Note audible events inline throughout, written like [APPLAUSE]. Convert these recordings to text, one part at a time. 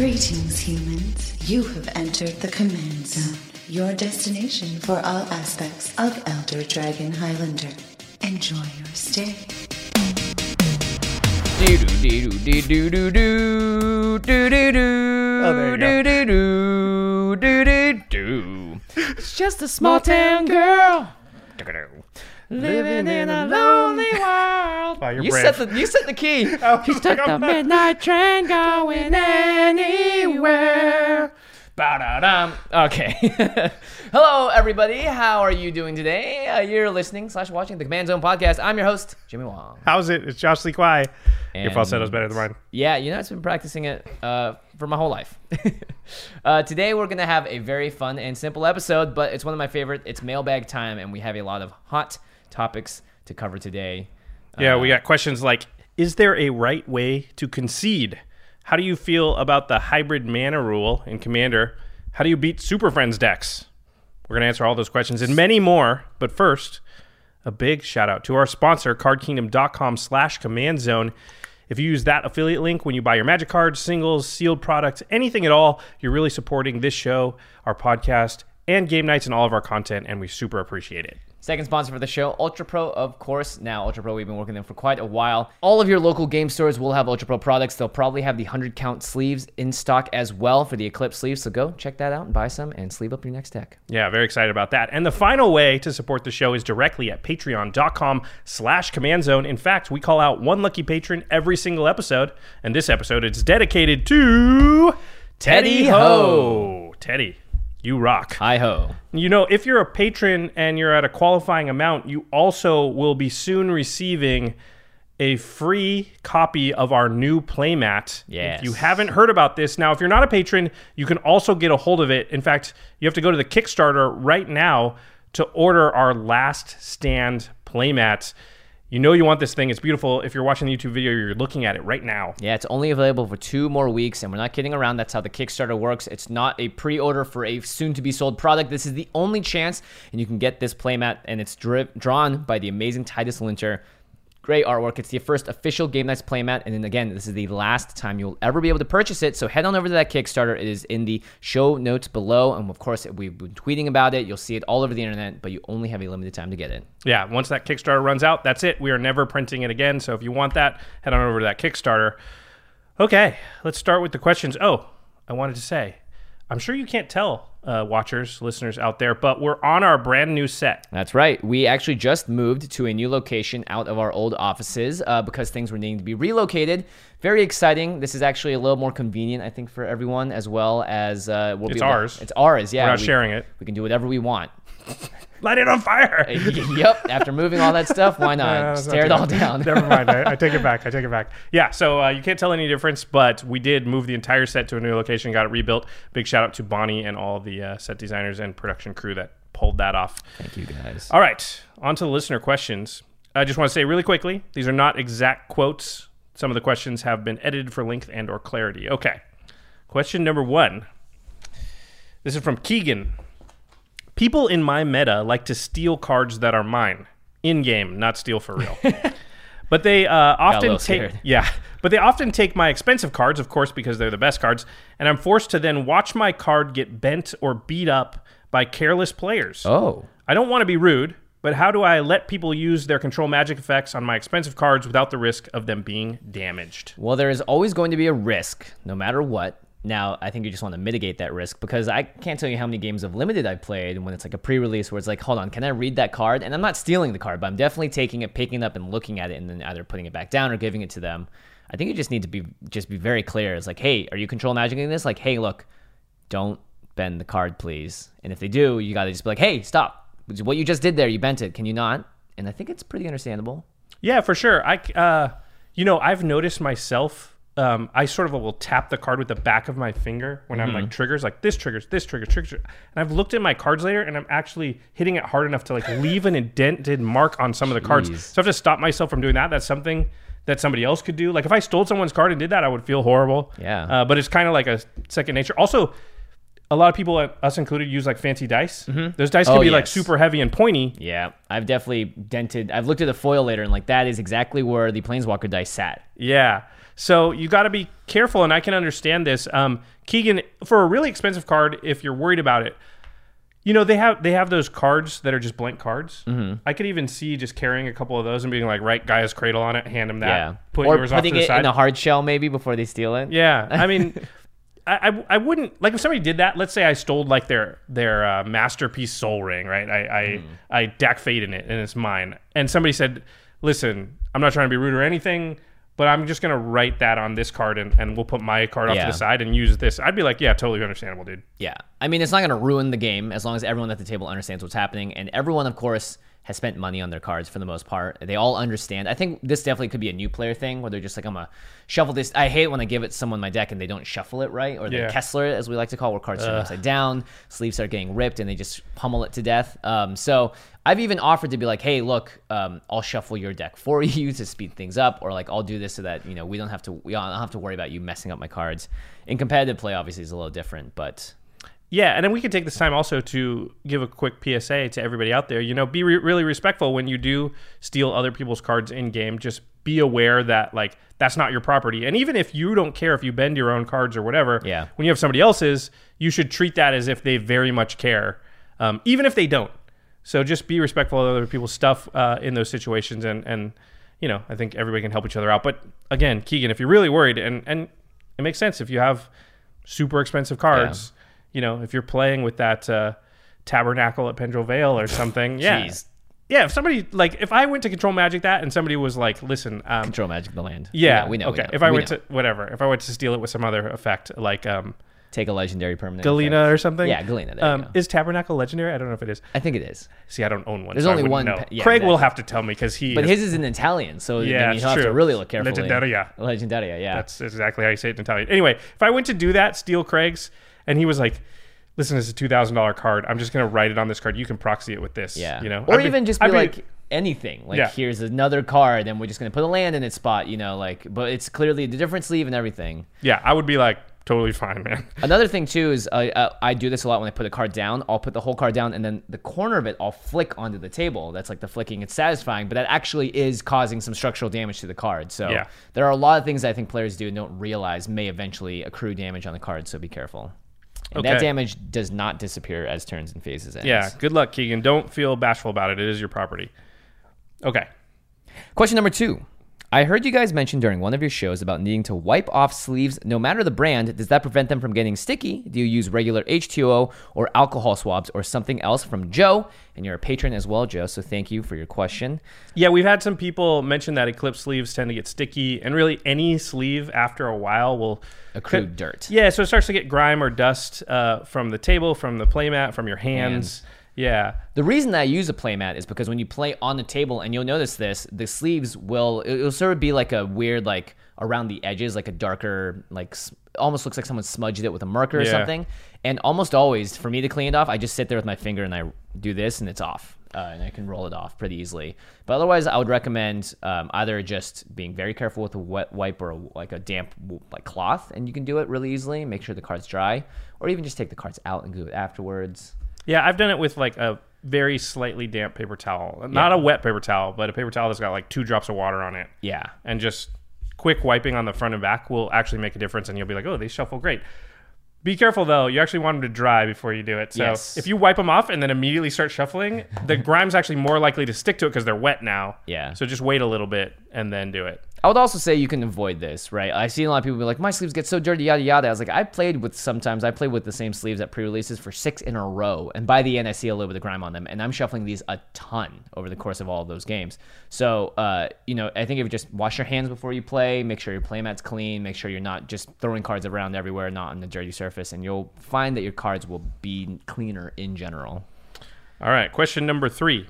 Greetings, humans. You have entered the command zone, your destination for all aspects of Elder Dragon Highlander. Enjoy your stay. Do do do do do do do do do Oh, there you do go. do do do do do. It's just a small town girl living in a lonely [LAUGHS] world. Wow, you're you brave. set the you set the key. [LAUGHS] Oh, She took the midnight train [LAUGHS] going anywhere. Ba-da-dum. Okay. Hello, everybody. How are you doing today? Uh, you're listening slash watching the Command Zone podcast. I'm your host, Jimmy Wong. How's it? It's Josh Lee Kwai. Your And- falsetto's better than mine. Yeah, you know, I've been practicing it uh, for my whole life. uh, today, we're going to have a very fun and simple episode, but it's one of my favorite. It's mailbag time, and we have a lot of hot topics to cover today. Yeah, we uh, got questions like Is there a right way to concede? How do you feel about the hybrid mana rule in Commander? How do you beat Super Friends decks? We're going to answer all those questions and many more. But first, a big shout out to our sponsor, cardkingdom.com slash command zone. If you use that affiliate link when you buy your magic cards, singles, sealed products, anything at all, you're really supporting this show, our podcast, and game nights and all of our content, and we super appreciate it. Second sponsor for the show, Ultra Pro, of course. Now, Ultra Pro, we've been working them for quite a while. All of your local game stores will have Ultra Pro products. They'll probably have the 100 count sleeves in stock as well for the Eclipse sleeves. So go check that out and buy some and sleeve up your next deck. Yeah, very excited about that. And the final way to support the show is directly at patreon.com slash command zone. In fact, we call out one lucky patron every single episode. And this episode is dedicated to Teddy Ho. Teddy, you rock. Hi ho. You know, if you're a patron and you're at a qualifying amount, you also will be soon receiving a free copy of our new playmat. Yes. If you haven't heard about this, now if you're not a patron, you can also get a hold of it. In fact, you have to go to the Kickstarter right now to order our last stand playmat. You know you want this thing. It's beautiful. If you're watching the YouTube video, you're looking at it right now. Yeah, it's only available for two more weeks, and we're not kidding around. That's how the Kickstarter works. It's not a pre order for a soon to be sold product. This is the only chance, and you can get this playmat, and it's dri- drawn by the amazing Titus Lunter. Great artwork. It's the first official Game Nights playmat, and then again, this is the last time you'll ever be able to purchase it. So head on over to that Kickstarter. It is in the show notes below, and of course, we've been tweeting about it. You'll see it all over the internet, but you only have a limited time to get it. Yeah, once that Kickstarter runs out, that's it. We are never printing it again. So if you want that, head on over to that Kickstarter. Okay, let's start with the questions. Oh, I wanted to say, I'm sure you can't tell, uh, watchers, listeners out there, but we're on our brand new set. That's right. We actually just moved to a new location out of our old offices uh, because things were needing to be relocated. Very exciting. This is actually a little more convenient, I think, for everyone as well as uh, we'll It's be able to- ours. It's ours. Yeah, We're not we- sharing it. We can do whatever we want. [LAUGHS] Light it on fire. [LAUGHS] yep. After moving all that stuff, why not? [LAUGHS] Tear it all down. Never mind. I, I take it back. I take it back. Yeah. So uh, you can't tell any difference, but we did move the entire set to a new location, got it rebuilt. Big shout out to Bonnie and all the uh, set designers and production crew that pulled that off. Thank you guys. All right, on to the listener questions. I just want to say really quickly, these are not exact quotes. Some of the questions have been edited for length and or clarity. Okay. Question number 1. This is from Keegan. People in my meta like to steal cards that are mine in game, not steal for real. [LAUGHS] but they uh, often take scared. yeah, but they often take my expensive cards, of course, because they're the best cards, and I'm forced to then watch my card get bent or beat up by careless players. Oh. I don't want to be rude, but how do I let people use their control magic effects on my expensive cards without the risk of them being damaged? Well, there is always going to be a risk, no matter what. Now, I think you just want to mitigate that risk because I can't tell you how many games of limited I've played when it's like a pre-release where it's like, hold on, can I read that card? And I'm not stealing the card, but I'm definitely taking it, picking it up, and looking at it, and then either putting it back down or giving it to them. I think you just need to be just be very clear. It's like, hey, are you control magicing this? Like, hey, look, don't bend the card, please. And if they do, you got to just be like, hey, stop. What you just did there, you bent it. Can you not? And I think it's pretty understandable. Yeah, for sure. I, uh, you know, I've noticed myself. Um, I sort of will tap the card with the back of my finger when I'm like triggers, like this triggers, this triggers, triggers. And I've looked at my cards later, and I'm actually hitting it hard enough to like leave an indented mark on some of the cards. So I have to stop myself from doing that. That's something that somebody else could do. Like if I stole someone's card and did that, I would feel horrible. Yeah. Uh, but it's kind of like a second nature. Also, a lot of people, uh, us included, use like fancy dice. Those dice can Oh, be like super heavy and pointy. Yeah, I've definitely dented. I've looked at the foil later, and like that is exactly where the planeswalker dice sat. Yeah. So you got to be careful, and I can understand this. Um, Keegan, for a really expensive card, if you're worried about it, you know they have they have those cards that are just blank cards. Mm-hmm. I could even see just carrying a couple of those and being like, right, Gaea's Cradle on it, hand him that, Yeah. put or yours off to putting the it side. in a hard shell maybe before they steal it. Yeah, I mean, [LAUGHS] I, I I wouldn't like if somebody did that. Let's say I stole like their their uh, masterpiece Sol Ring, right? I I, Hmm. I deck fade in it and it's mine. And somebody said, "Listen, I'm not trying to be rude or anything." But I'm just gonna write that on this card, and, and we'll put my card off Yeah. to the side and use this. I'd be like, yeah, totally understandable, dude. Yeah. I mean, it's not going to ruin the game as long as everyone at the table understands what's happening. And everyone, of course, has spent money on their cards for the most part. They all understand. I think this definitely could be a new player thing where they're just like, I'm to shuffle this. I hate when I give it to someone my deck and they don't shuffle it right, or they Yeah. Kessler it, as we like to call, where cards turn upside down, sleeves start getting ripped, and they just pummel it to death. Um, so I've even offered to be like, hey, look, um, I'll shuffle your deck for [LAUGHS] you to speed things up, or like I'll do this so that you know we don't have to we don't have to worry about you messing up my cards. In competitive play, obviously, is a little different, but Yeah, and then we could take this time also to give a quick PSA to everybody out there. You know, be re- really respectful when you do steal other people's cards in game. Just be aware that like that's not your property. And even if you don't care if you bend your own cards or whatever, Yeah. when you have somebody else's, you should treat that as if they very much care, um, even if they don't. So just be respectful of other people's stuff uh, in those situations, and and you know, I think everybody can help each other out. But again, Keegan, if you're really worried, and and it makes sense if you have super expensive cards, you know, if you're playing with that uh, tabernacle at Pendrell Vale or something, yeah. Jeez. Yeah, if somebody like if I went to control magic that and somebody was like, "Listen, um, control magic the land. yeah, we know. we okay." know, If I we went know. to whatever, if I went to steal it with some other effect like um, take a legendary permanent, Galena effect. or something, Yeah, Galena, Um, is tabernacle legendary? I don't know if it is. I think it is, See, I don't own one. There's so only one pa- yeah, Craig will have to tell me because he. but is- his is in Italian, so Yeah, you it's have to true. really look carefully. Leggendaria. Legendaria, yeah. That's exactly how you say it in Italian. Anyway, if I went to do that, steal Craig's, and he was like, "Listen, it's a two thousand dollar card. I'm just gonna write it on this card. You can proxy it with this. yeah, you know, or I'd even just be like anything. Like Yeah. here's another card, and we're just gonna put a land in its spot. You know, like but it's clearly the different sleeve and everything. yeah, I would be like totally fine, man. [LAUGHS] Another thing too is uh, uh, I do this a lot when I put a card down. I'll put the whole card down, and then the corner of it I'll flick onto the table. That's like the flicking. It's satisfying, but that actually is causing some structural damage to the card. So Yeah. there are a lot of things I think players do and don't realize may eventually accrue damage on the card. So be careful. And that damage does not disappear as turns and phases end. Yeah, good luck, Keegan. Don't feel bashful about it. It is your property. Okay. Question number two. I heard you guys mention during one of your shows about needing to wipe off sleeves no matter the brand. Does that prevent them from getting sticky? Do you use regular H2O or alcohol swabs or something else from Joe? And you're a patron as well, Joe, so thank you for your question. Yeah, we've had some people mention that Eclipse sleeves tend to get sticky, and really any sleeve after a while will Accrue dirt. Yeah, so it starts to get grime or dust uh, from the table, from the playmat, from your hands. Yeah, The reason that I use a playmat is because when you play on the table, and you'll notice this, the sleeves will it'll sort of be like a weird like around the edges, like a darker like almost looks like someone smudged it with a marker or Yeah. something. And almost always, for me to clean it off, I just sit there with my finger and I do this, and it's off, uh, and I can roll it off pretty easily. But otherwise, I would recommend um, either just being very careful with a wet wipe or a, like a damp like cloth, and you can do it really easily. Make sure the card's dry, or even just take the cards out and do it afterwards. Yeah. I've done it with like a very slightly damp paper towel, not a wet paper towel, but a paper towel that's got like two drops of water on it. Yeah. and just quick wiping on the front and back will actually make a difference and you'll be like oh they shuffle great be careful though you actually want them to dry before you do it so Yes. if you wipe them off and then immediately start shuffling the [LAUGHS] grime's actually more likely to stick to it because they're wet now Yeah. so just wait a little bit and then do it I would also say you can avoid this, right? I've seen a lot of people be like, my sleeves get so dirty, yada yada. I was like, I played with sometimes I played with the same sleeves at pre-releases for six in a row, and by the end I see a little bit of grime on them, and I'm shuffling these a ton over the course of all of those games. So, uh, you know, I think if you just wash your hands before you play, make sure your playmat's clean, make sure you're not just throwing cards around everywhere, not on the dirty surface, and you'll find that your cards will be cleaner in general. all right question number three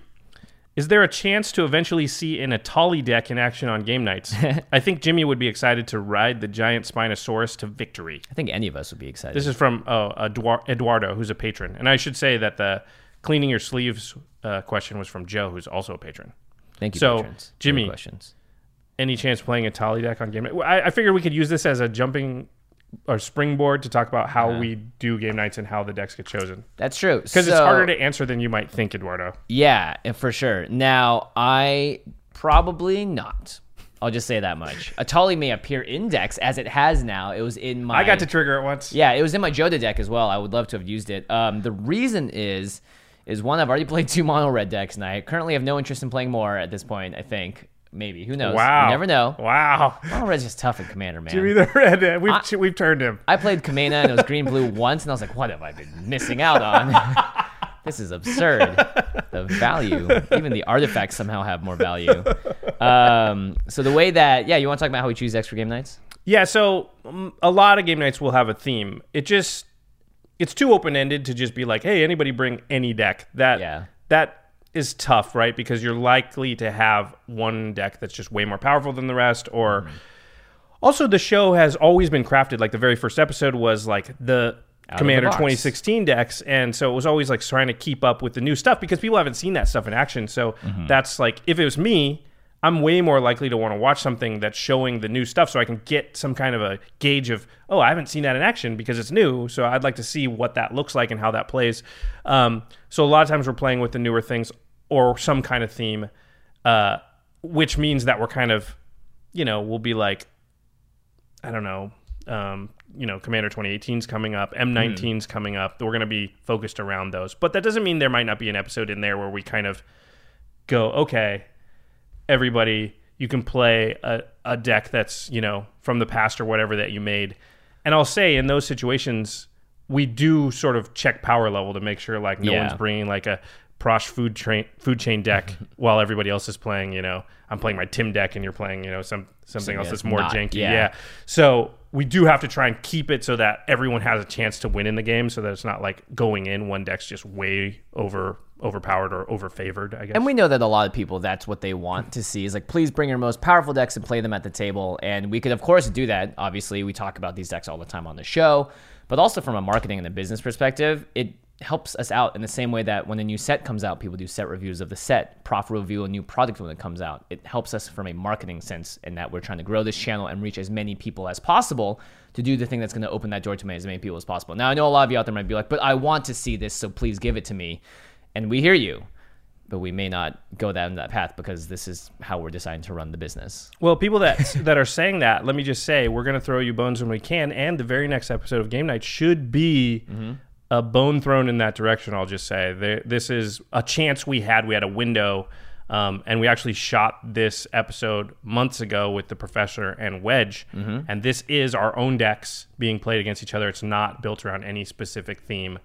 is there a chance to eventually see an Etali deck in action on game nights? [LAUGHS] I think Jimmy would be excited to ride the giant Spinosaurus to victory. I think any of us would be excited. This is from oh, Eduar- Eduardo, who's a patron. And I should say that the cleaning your sleeves uh, question was from Joe, who's also a patron. Thank you, so, patrons, Jimmy- questions. Any chance playing a Etali deck on game night? I, I figured we could use this as a jumping or springboard to talk about how we do game nights and how the decks get chosen. That's true. Because it's harder to answer than you might think, Eduardo. Yeah, for sure. Now, I probably not. I'll just say that much. Etali may appear in decks as it has now. It was in my. I got to trigger it once. Yeah, it was in my Jodah deck as well. I would love to have used it. Um, the reason is, is one I've already [LAUGHS] played two mono red decks, and I currently have no interest in playing more at this point. I think maybe who knows? Wow. you never know. Wow. Mono red's just tough in Commander, man. Jimmy the Red. We've we've turned him. I played Kumena and it was green blue once, and I was like, what have I been missing out on? [LAUGHS] this is absurd. The value, even the artifacts somehow have more value. Um, so the way that, yeah, you want to talk about how we choose extra game nights? Yeah, so um, a lot of game nights will have a theme. It just it's too open ended to just be like, hey, anybody bring any deck. That Yeah. that is tough, right? Because you're likely to have one deck that's just way more powerful than the rest, or Mm-hmm. also the show has always been crafted. Like the very first episode was like the the Commander box. 2016 decks, and so it was always like trying to keep up with the new stuff because people haven't seen that stuff in action. So Mm-hmm. that's like if it was me. I'm way more likely to want to watch something that's showing the new stuff so I can get some kind of a gauge of, oh, I haven't seen that in action because it's new. So I'd like to see what that looks like and how that plays. Um, so a lot of times we're playing with the newer things or some kind of theme, uh, which means that we're kind of, you know, we'll be like, I don't know, um, you know, Commander 2018's coming up, M19's coming up. We're going to be focused around those. But that doesn't mean there might not be an episode in there where we kind of go, okay, everybody, you can play a, a deck that's, you know, from the past or whatever that you made. And I'll say in those situations, we do sort of check power level to make sure like no Yeah. one's bringing like a Prossh food train food chain deck [LAUGHS] while everybody else is playing, you know, I'm playing my Tim deck and you're playing, you know, some something else that's that's more not- janky. yeah. yeah. So we do have to try and keep it so that everyone has a chance to win in the game so that it's not like going in one deck's just way over overpowered or overfavored, I guess. And we know that a lot of people, that's what they want to see is like, please bring your most powerful decks and play them at the table. And we could, of course, do that. Obviously, we talk about these decks all the time on the show, but also from a marketing and a business perspective, it helps us out in the same way that when a new set comes out, people do set reviews of the set, prof review a new product when it comes out. It helps us from a marketing sense in that we're trying to grow this channel and reach as many people as possible to do the thing that's going to open that door to as many people as possible. Now, I know a lot of you out there might be like, but I want to see this, so please give it to me. And we hear you but we may not go down that path because this is how we're deciding to run the business. Well, people that [LAUGHS] that are saying that, let me just say, we're going to throw you bones when we can, and the very next episode of Game Night should be mm-hmm. A bone thrown in that direction. I'll just say, there, this is a chance we had. We had a window, um, and we actually shot this episode months ago with the Professor and Wedge, and this is our own decks being played against each other. It's not built around any specific theme,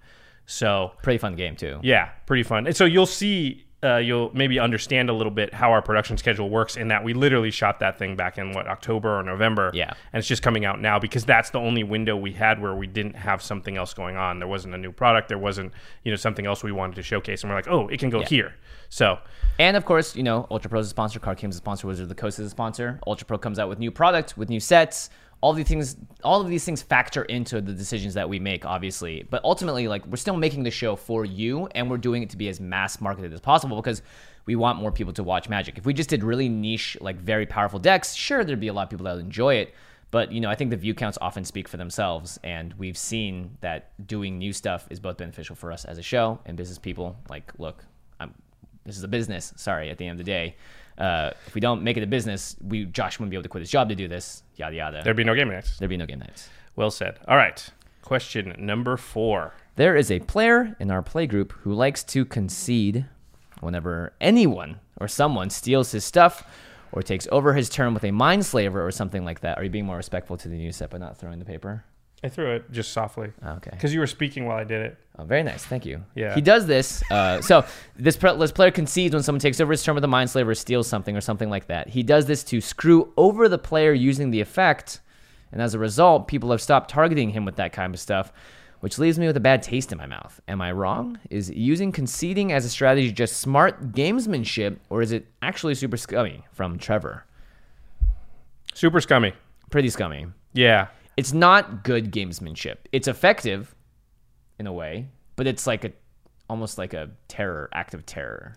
so Pretty fun game too. yeah, pretty fun. And so you'll see, uh, you'll maybe understand a little bit how our production schedule works in that we literally shot that thing back in what October or November. Yeah. and it's just coming out now because that's the only window we had where we didn't have something else going on. There wasn't a new product. There wasn't you know something else we wanted to showcase, and we're like, oh, it can go here. So And of course, you know, Ultra Pro is a sponsor, Card Game's a sponsor, Wizard of the Coast is a sponsor. Ultra Pro comes out with new product, with new sets. All these things, all of these things factor into the decisions that we make, obviously. But ultimately, like we're still making the show for you, and we're doing it to be as mass marketed as possible because we want more people to watch Magic. If we just did really niche, like very powerful decks, sure, there'd be a lot of people that would enjoy it. But you know, I think the view counts often speak for themselves, and we've seen that doing new stuff is both beneficial for us as a show and business people. Like, look, I'm this is a business. Sorry, at the end of the day, uh, if we don't make it a business, we Josh wouldn't be able to quit his job to do this. Yada yada. there'd be no game nights. There'd be no game nights. Well said. All right, question number four. There is a player in our play group who likes to concede whenever anyone or someone steals his stuff or takes over his turn with a Mindslaver or something like that. Are you being more respectful to the new set by not throwing the paper? I threw it just softly Okay. because you were speaking while I did it. Oh, very nice. Thank you. Yeah. He does this. Uh, so this, pre- this player concedes when someone takes over his turn with a Mindslaver, or steals something, or something like that. He does this to screw over the player using the effect, and as a result, people have stopped targeting him with that kind of stuff, which leaves me with a bad taste in my mouth. Am I wrong? Is using conceding as a strategy just smart gamesmanship, or is it actually super scummy? From Trevor. Super scummy. Pretty scummy. Yeah. It's not good gamesmanship. It's effective in a way, but it's like a almost like a terror act of terror.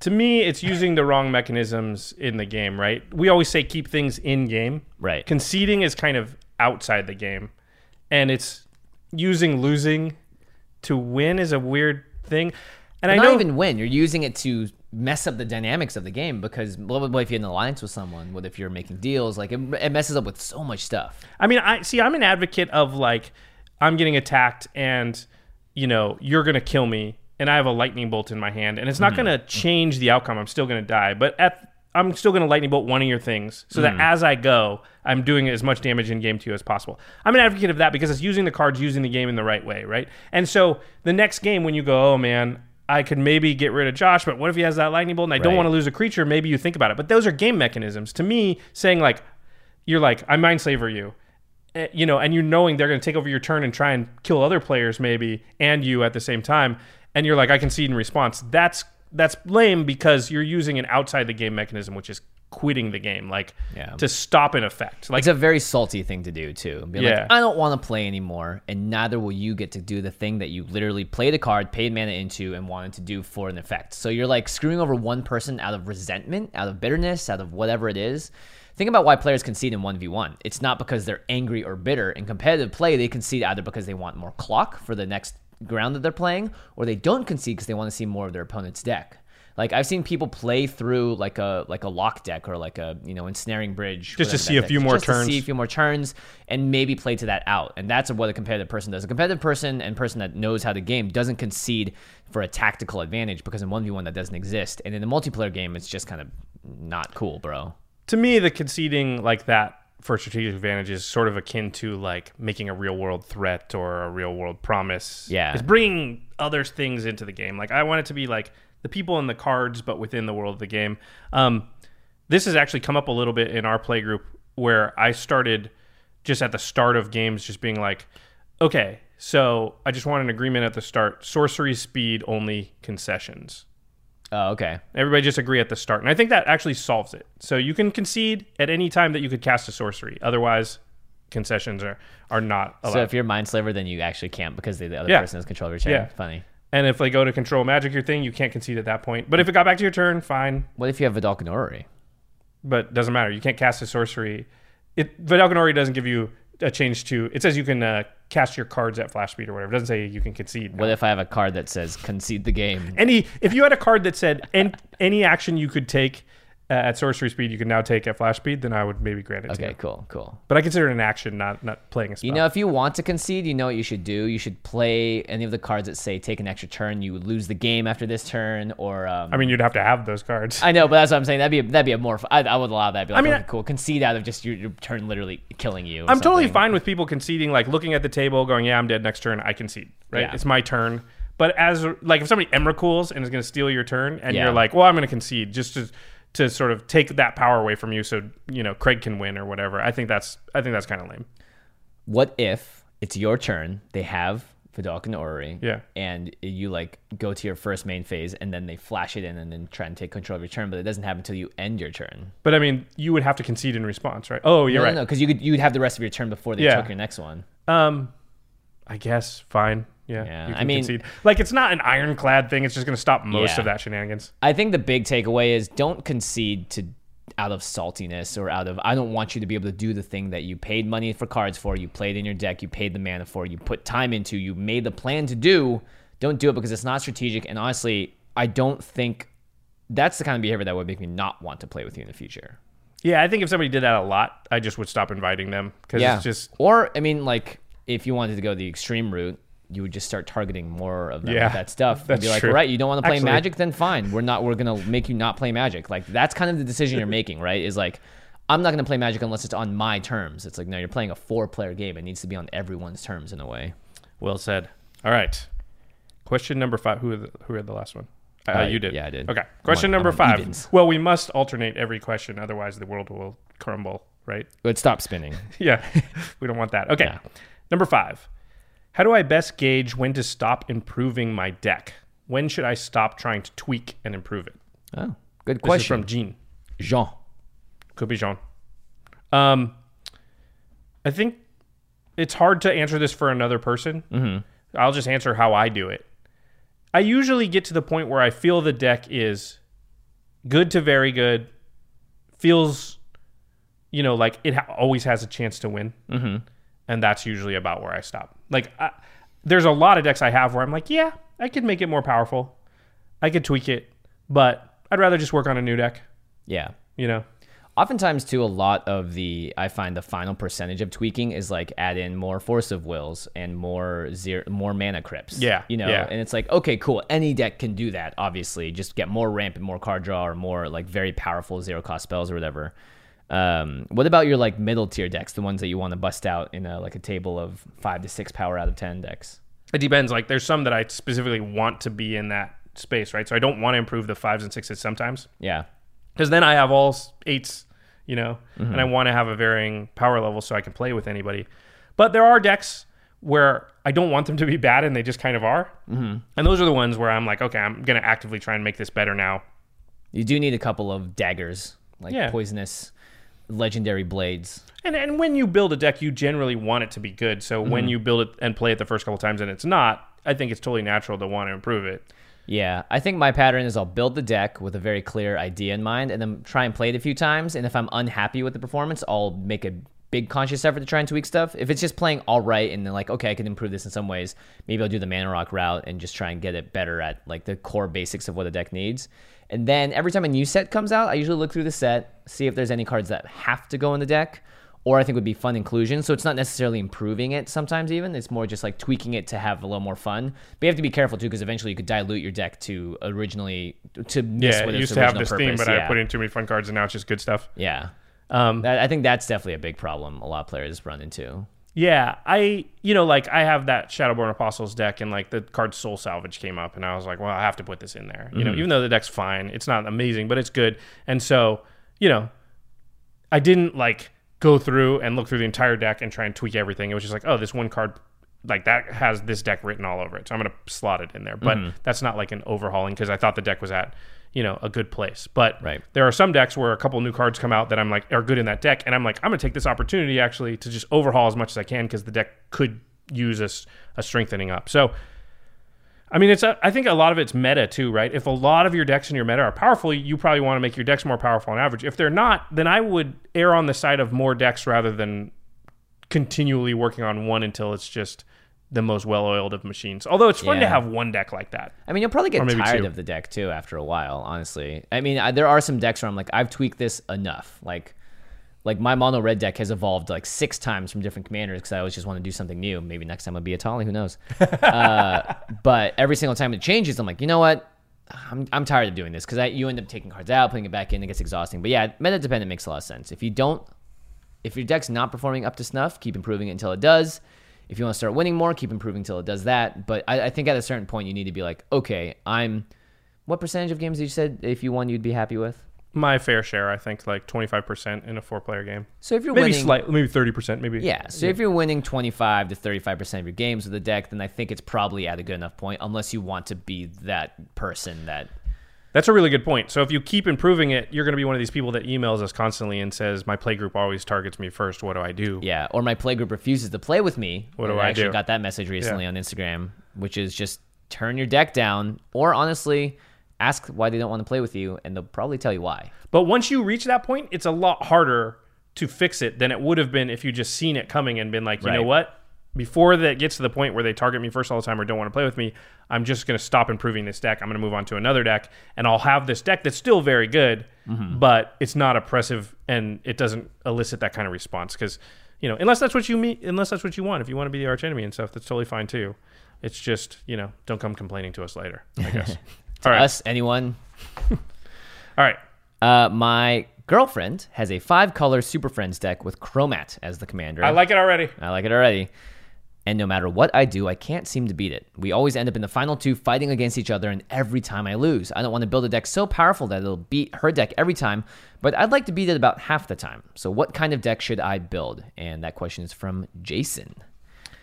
To me, it's using the wrong mechanisms in the game, right? We always say keep things in game. Right. Conceding is kind of outside the game. And it's using losing to win is a weird thing. And I not know even win. You're using it to mess up the dynamics of the game because what, what if you're in an alliance with someone? What if you're making deals? Like it, it messes up with so much stuff. I mean, I see. I'm an advocate of like, I'm getting attacked, and you know, you're gonna kill me, and I have a lightning bolt in my hand, and it's not hmm. gonna change the outcome. I'm still gonna die, but at I'm still gonna lightning bolt one of your things, so that hmm. as I go, I'm doing as much damage in game to you as possible. I'm an advocate of that because it's using the cards, using the game in the right way, right? And so the next game, when you go, oh man. I could maybe get rid of Josh, but what if he has that lightning bolt and I don't want to lose a creature? Maybe you think about it. But those are game mechanisms. To me, saying like, you're like, I Mindslaver you, Eh, you know, and you knowing they're going to take over your turn and try and kill other players maybe and you at the same time, and you're like, I concede in response. That's that's lame because you're using an outside the game mechanism, which is quitting the game, like Yeah. to stop an effect. Like It's a very salty thing to do too. Be Yeah. like, I don't want to play anymore, and neither will you get to do the thing that you literally played a card, paid mana into, and wanted to do for an effect. So you're like screwing over one person out of resentment, out of bitterness, out of whatever it is. Think about why players concede in 1v1. It's not because they're angry or bitter. In competitive play, they concede either because they want more clock for the next ground that they're playing, or they don't concede because they want to see more of their opponent's deck. Like I've seen people play through like a like a lock deck or like a you know ensnaring bridge Just to see a few more just to turns. see a few more turns and maybe play to that out. And that's what a competitive person does. A competitive person and person that knows how to game doesn't concede for a tactical advantage because in 1v1 that doesn't exist. And in a multiplayer game, it's just kind of not cool, bro. To me, the conceding like that for strategic advantage is sort of akin to like making a real world threat or a real world promise. Yeah. It's bringing other things into the game. Like I want it to be like the people in the cards, but within the world of the game. Um, this has actually come up a little bit in our play group where I started just at the start of games, just being like, okay, so I just want an agreement at the start sorcery speed only concessions. Oh, okay. Everybody just agree at the start. And I think that actually solves it. So you can concede at any time that you could cast a sorcery. Otherwise, concessions are, are not allowed. So if you're Mindslaver, then you actually can't because the other Yeah. person has control of your turn. Yeah. Funny. and if they go to control magic your thing, you can't concede at that point. But if it got back to your turn, fine. What if you have Vidal Orrery? But doesn't matter. You can't cast a sorcery. It Vedalken Orrery doesn't give you a change to. It says you can uh, cast your cards at flash speed or whatever. It doesn't say you can concede. What if I have a card that says concede the game? any if you had a card that said any, any action you could take uh, at sorcery speed, you can now take at flash speed, then I would maybe grant it to Okay, you. cool, cool. But I consider it an action, not not playing a spell. You know, if you want to concede, you know what you should do. You should play any of the cards that say take an extra turn, you lose the game after this turn, or um, I mean, you'd have to have those cards. I know, but that's what I'm saying. That'd be a, that'd be a more. I, I would allow that. Be like, I mean, okay, cool. Concede out of just your, your turn literally killing you. I'm totally fine with people conceding, like looking at the table, going, "Yeah, I'm dead. Next turn, I concede. Right? Yeah. It's my turn." But as like if somebody Emrakul's and is going to steal your turn, and Yeah. you're like, "Well, I'm going to concede," just to to sort of take that power away from you, so you know Craig can win or whatever. I think that's I think that's kind of lame. What if it's your turn? They have Vedalken and Orrery. Yeah. And you like go to your first main phase, and then they flash it in, and then try and take control of your turn. But it doesn't happen until you end your turn. But I mean, you would have to concede in response, right? Oh, you're no, right. no, because you could you'd have the rest of your turn before they Yeah. took your next one. Um, I guess fine. Yeah, Yeah, you I can mean- concede. like it's not an ironclad thing. It's just going to stop most Yeah. of that shenanigans. I think the big takeaway is don't concede to out of saltiness or out of I don't want you to be able to do the thing that you paid money for cards for, you played in your deck, you paid the mana for, you put time into, you made the plan to do. Don't do it because it's not strategic. And honestly, I don't think that's the kind of behavior that would make me not want to play with you in the future. Yeah, I think if somebody did that a lot, I just would stop inviting them because Yeah. it's just or I mean, like if you wanted to go the extreme route, you would just start targeting more of them Yeah, that stuff. and be like, true. all right, you don't want to play Actually- Magic, then fine. We're not. We're gonna make you not play Magic. Like that's kind of the decision you're making, right? Is like, I'm not gonna play Magic unless it's on my terms. It's like, no, you're playing a four-player game. It needs to be on everyone's terms in a way. well said. All right, question number five. Who the, who had the last one? Uh, Uh, you did. yeah, I did. Okay, question on- number five. evens. Well, we must alternate every question, otherwise the world will crumble. Right? But stop spinning. [LAUGHS] Yeah, we don't want that. Okay, Yeah. number five. How do I best gauge when to stop improving my deck? When should I stop trying to tweak and improve it? Oh, good This question. is from Jean. Jean. Could be Jean. Um, I think it's hard to answer this for another person. Mm-hmm. I'll just answer how I do it. I usually get to the point where I feel the deck is good to very good, feels, you know, like it ha- always has a chance to win. Mm-hmm. And that's usually about where I stop. Like, I, there's a lot of decks I have where I'm like, yeah, I could make it more powerful. I could tweak it, but I'd rather just work on a new deck. Yeah. You know. Oftentimes, too, a lot of the I find the final percentage of tweaking is like add in more force of wills and more zero, more mana crypts. Yeah, you know, yeah. and it's like okay, cool. Any deck can do that. Obviously, just get more ramp and more card draw or more like very powerful zero cost spells or whatever. Um, what about your like middle tier decks, the ones that you want to bust out in a like a table of five to six power out of ten decks? It depends. Like there's some that I specifically want to be in that space, right? So I don't want to improve the fives and sixes sometimes. Yeah, because then I have all eights, you know, and I want to have a varying power level so I can play with anybody. But there are decks where I don't want them to be bad and they just kind of are, mm-hmm. and those are the ones where I'm like, okay, I'm gonna actively try and make this better now. you do need a couple of daggers, like Yeah. poisonous, legendary blades. And and when you build a deck, you generally want it to be good. So when mm-hmm. you build it and play it the first couple times and it's not, I think it's totally natural to want to improve it. Yeah, I think my pattern is I'll build the deck with a very clear idea in mind and then try and play it a few times. And if I'm unhappy with the performance, I'll make a big conscious effort to try and tweak stuff. If it's just playing all right and then like, okay, I can improve this in some ways, maybe I'll do the mana rock route and just try and get it better at like the core basics of what a deck needs. And then every time a new set comes out, I usually look through the set, see if there's any cards that have to go in the deck or I think would be fun inclusion. So it's not necessarily improving it sometimes even. It's more just like tweaking it to have a little more fun. But you have to be careful too because eventually you could dilute your deck to originally to miss Yeah, what it used to have this purpose. theme, but yeah. I put in too many fun cards and now it's just good stuff. Yeah. Um, I think that's definitely a big problem a lot of players run into. Yeah, I you know like I have that Shadowborn Apostles deck and like the card Soul Salvage came up and I was like, well, I have to put this in there. You know, mm-hmm. even though the deck's fine, it's not amazing, but it's good. And so, you know, I didn't like go through and look through the entire deck and try and tweak everything. It was just like, oh, this one card like that has this deck written all over it. So I'm going to slot it in there. But mm-hmm. that's not like an overhauling because I thought the deck was at, you know, a good place. But Right. there are some decks where a couple new cards come out that I'm like are good in that deck, and I'm like I'm gonna take this opportunity actually to just overhaul as much as I can because the deck could use a strengthening up. So, I mean, it's a, I think a lot of it's meta too, right? If a lot of your decks in your meta are powerful, you probably want to make your decks more powerful on average. If they're not, then I would err on the side of more decks rather than continually working on one until it's just the most well-oiled of machines. Although it's fun to have one deck like that. I mean, you'll probably get tired two. of the deck too after a while. Honestly, I mean, I, there are some decks where I'm like, I've tweaked this enough. Like, like my mono red deck has evolved like six times from different commanders because I always just want to do something new. Maybe next time I'll be a Tali. Who knows? [LAUGHS] uh, but every single time it changes, I'm like, you know what? I'm, I'm tired of doing this because you end up taking cards out, putting it back in. It gets exhausting. But yeah, meta dependent makes a lot of sense. If you don't, if your deck's not performing up to snuff, keep improving it until it does. If you want to start winning more, keep improving until it does that. But I, I think at a certain point, you need to be like, okay, I'm. What percentage of games did you said if you won, you'd be happy with? My fair share, I think, like 25% in a four-player game. So if you're Maybe winning, slight, maybe 30%, maybe. yeah. So if you're winning 25 to 35 percent of your games with the deck, then I think it's probably at a good enough point. Unless you want to be that person that That's a really good point. So if you keep improving it, you're going to be one of these people that emails us constantly and says, "My playgroup always targets me first. What do I do?" Yeah, or my playgroup refuses to play with me. What do And I actually do? got that message recently Yeah. on Instagram, which is just turn your deck down, or honestly, ask why they don't want to play with you, and they'll probably tell you why. But once you reach that point, it's a lot harder to fix it than it would have been if you just seen it coming and been like, you know what? Before that gets to the point where they target me first all the time or don't want to play with me, I'm just going to stop improving this deck. I'm going to move on to another deck, and I'll have this deck that's still very good, but it's not oppressive and it doesn't elicit that kind of response. Because you know, unless that's what you mean, unless that's what you want, if you want to be the arch enemy and stuff, that's totally fine too. It's just you know, don't come complaining to us later. I [LAUGHS] guess. all right, Us, anyone? [LAUGHS] all right. Uh, my girlfriend has a five color Super Friends deck with Cromat as the commander. I like it already. I like it already. And no matter what I do, I can't seem to beat it. We always end up in the final two fighting against each other, and every time I lose. I don't want to build a deck so powerful that it'll beat her deck every time, but I'd like to beat it about half the time. So, what kind of deck should I build? And that question is from Jason.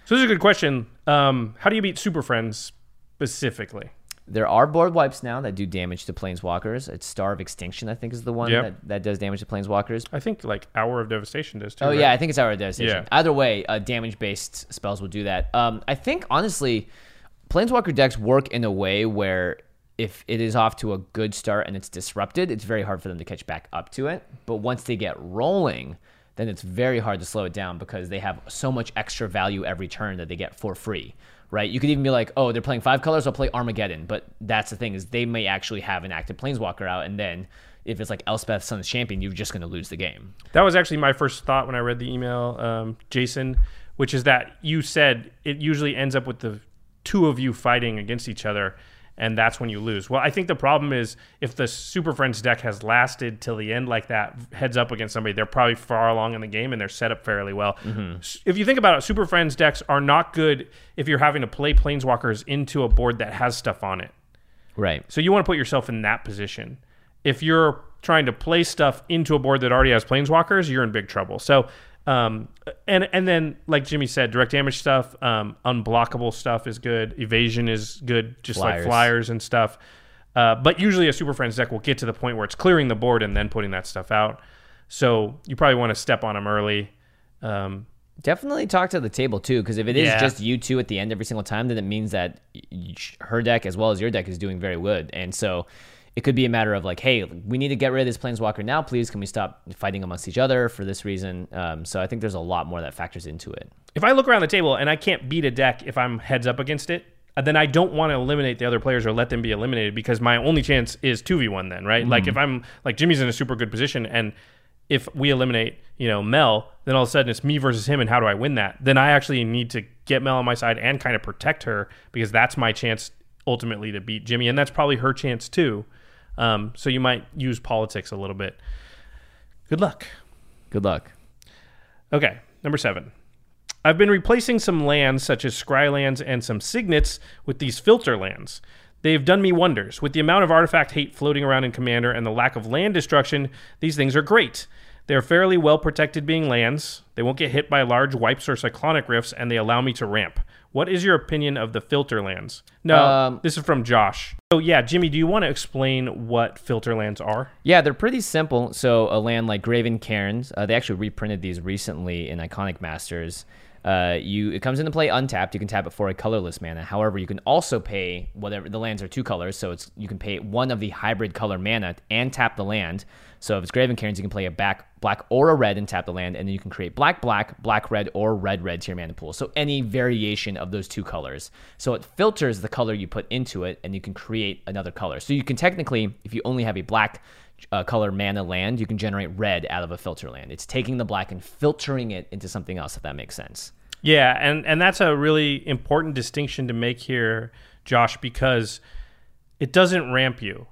So this is a good question. Um, how do you beat Super Friends specifically? There are board wipes now that do damage to planeswalkers. It's Star of Extinction, I think, is the one Yep. that, that does damage to planeswalkers. I think like Hour of Devastation does too. Oh right? yeah, I think it's Hour of Devastation. Yeah. Either way, uh, damage-based spells will do that. Um, I think honestly, Planeswalker decks work in a way where if it is off to a good start and it's disrupted, it's very hard for them to catch back up to it. But once they get rolling, then it's very hard to slow it down because they have so much extra value every turn that they get for free. Right? You could even be like, oh, they're playing five colors, I'll play Armageddon. But that's the thing is they may actually have an active Planeswalker out, and then if it's like Elspeth Sun's Champion, you're just going to lose the game. That was actually my first thought when I read the email, um, Jason, which is that you said it usually ends up with the two of you fighting against each other, and that's when you lose. Well, I think the problem is if the Super Friends deck has lasted till the end like that, heads up against somebody, they're probably far along in the game and they're set up fairly well. Mm-hmm. S- If you think about it, Super Friends decks are not good if you're having to play Planeswalkers into a board that has stuff on it. Right. So you want to put yourself in that position. If you're trying to play stuff into a board that already has planeswalkers, you're in big trouble. So um, and and then like Jimmy said, direct damage stuff, um, unblockable stuff is good. Evasion is good, just like Flyers. flyers and stuff. Uh, but usually a Super Friends deck will get to the point where it's clearing the board and then putting that stuff out. So you probably want to step on them early. Um, Definitely talk to the table too, because if it is Yeah. just you two at the end every single time, then it means that her deck as well as your deck is doing very good. And so it could be a matter of like, hey, we need to get rid of this planeswalker now, please. Can we stop fighting amongst each other for this reason? Um, so I think there's a lot more that factors into it. if I look around the table and I can't beat a deck if I'm heads up against it, uh, then I don't want to eliminate the other players or let them be eliminated because my only chance is 2v1 then, right? Like if I'm like Jimmy's in a super good position and if we eliminate, you know, Mel, then all of a sudden it's me versus him and how do I win that? Then I actually need to get Mel on my side and kind of protect her because that's my chance ultimately to beat Jimmy and that's probably her chance too. Um, so you might use politics a little bit. Good luck. Good luck. Okay, number seven. I've been replacing some lands, such as scry lands and some signets, with these filter lands. They've done me wonders. With the amount of artifact hate floating around in Commander and the lack of land destruction, these things are great. They're fairly well protected being lands. They won't get hit by large wipes or cyclonic rifts, and they allow me to ramp. What is your opinion of the filter lands? No, Um, this is from Josh. So yeah, Jimmy, do you want to explain what filter lands are? Yeah, they're pretty simple. So a land like Graven Cairns, uh, they actually reprinted these recently in Iconic Masters. Uh, you it comes into play untapped. You can tap it for a colorless mana. However, you can also pay whatever the lands are two colors, so it's you can pay one of the hybrid color mana and tap the land. So if it's Graven Cairns, you can play a back black or a red and tap the land, and then you can create black black, black red, or red red to your mana pool. So any variation of those two colors. So it filters the color you put into it, and you can create another color. So you can technically, if you only have a black uh, color mana land, you can generate red out of a filter land. It's taking the black and filtering it into something else, if that makes sense. Yeah, and and that's a really important distinction to make here, Josh, because it doesn't ramp you.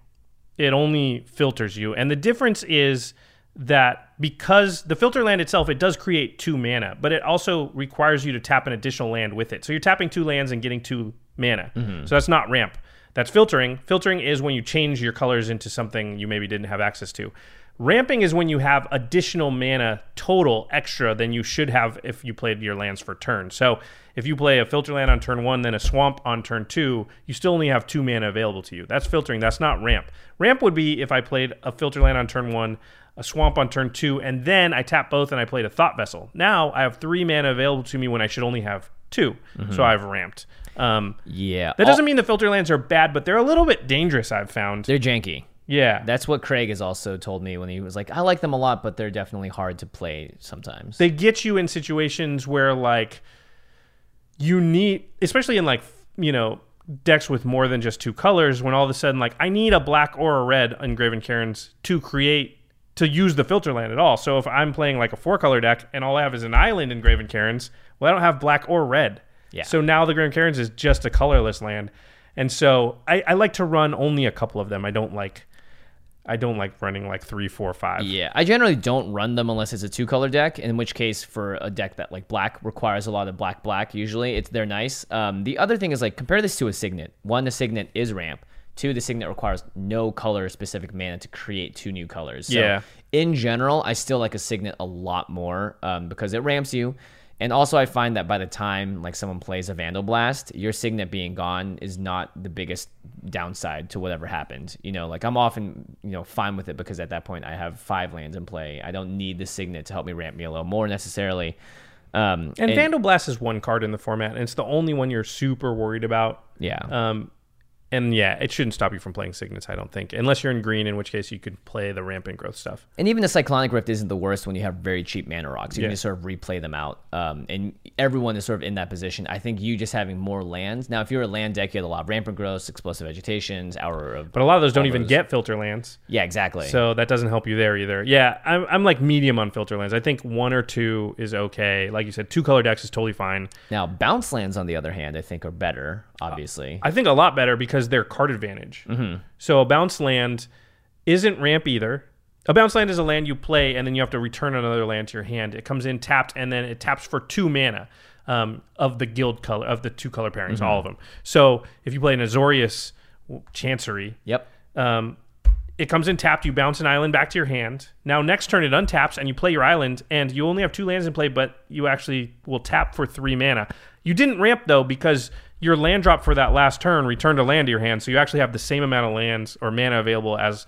It only filters you. And the difference is that because the filter land itself it does create two mana, but it also requires you to tap an additional land with it. So you're tapping two lands and getting two mana. Mm-hmm. So that's not ramp. That's filtering. Filtering is when you change your colors into something you maybe didn't have access to. Ramping is when you have additional mana total extra than you should have if you played your lands for turn. So if you play a filter land on turn one, then a swamp on turn two, you still only have two mana available to you. That's filtering. That's not ramp. Ramp would be if I played a filter land on turn one, a swamp on turn two, and then I tap both and I played a thought vessel. Now I have three mana available to me when I should only have 2 So I've ramped. Um, Yeah. that doesn't mean the filter lands are bad, but they're a little bit dangerous. I've found. they're janky. Yeah, That's what Craig has also told me when he was like, I like them a lot, but they're definitely hard to play sometimes. they get you in situations where like you need especially in like you know decks with more than just two colors when all of a sudden like i need a black or a red in graven cairns to create to use the filter land at all. So if i'm playing like a four color deck and all i have is an island in graven cairns well i don't have black or red. Yeah. so now the graven cairns is just a colorless land. And so I, I like to run only a couple of them. I don't like i don't like running like three four five Yeah, I generally don't run them unless it's a two color deck. In which case, for a deck that like black requires a lot of black black, usually it's they're nice. Um, the other thing is like compare this to a signet. One, the signet is ramp. Two, the signet requires no color specific mana to create two new colors. So Yeah. In general, I still like a signet a lot more um, because it ramps you. And also, I find that by the time like someone plays a Vandalblast, your signet being gone is not the biggest downside to whatever happened. You know, like I'm often you know fine with it because at that point I have five lands in play. I don't need the signet to help me ramp me a little more necessarily. Um, And, Vandalblast is one card in the format, and it's the only one you're super worried about. yeah, Um, And yeah, it shouldn't stop you from playing signets, I don't think. Unless you're in green, in which case you could play the rampant growth stuff. And even the Cyclonic Rift isn't the worst when you have very cheap mana rocks. You Yeah. can just sort of replay them out. Um, and everyone is sort of in that position. I think you just having more lands. Now, if you're a land deck, you have a lot of rampant growths, explosive vegetations, hour of. But a lot of those don't even those. get filter lands. yeah, exactly. So that doesn't help you there either. Yeah, I'm, I'm like medium on filter lands. I think one or two is okay. Like you said, two color decks is totally fine. now, bounce lands, on the other hand, I think are better, obviously. I think a lot better because they're card advantage. Mm-hmm. So a bounce land isn't ramp either. A bounce land is a land you play and then you have to return another land to your hand. It comes in tapped and then it taps for two mana um, of the guild color of the two color pairings, all of them. So if you play an Azorius Chancery, yep. um, it comes in tapped. You bounce an island back to your hand. Now next turn it untaps and you play your island, and you only have two lands in play, but you actually will tap for three mana. You didn't ramp though because your land drop for that last turn return to land to your hand, so you actually have the same amount of lands or mana available as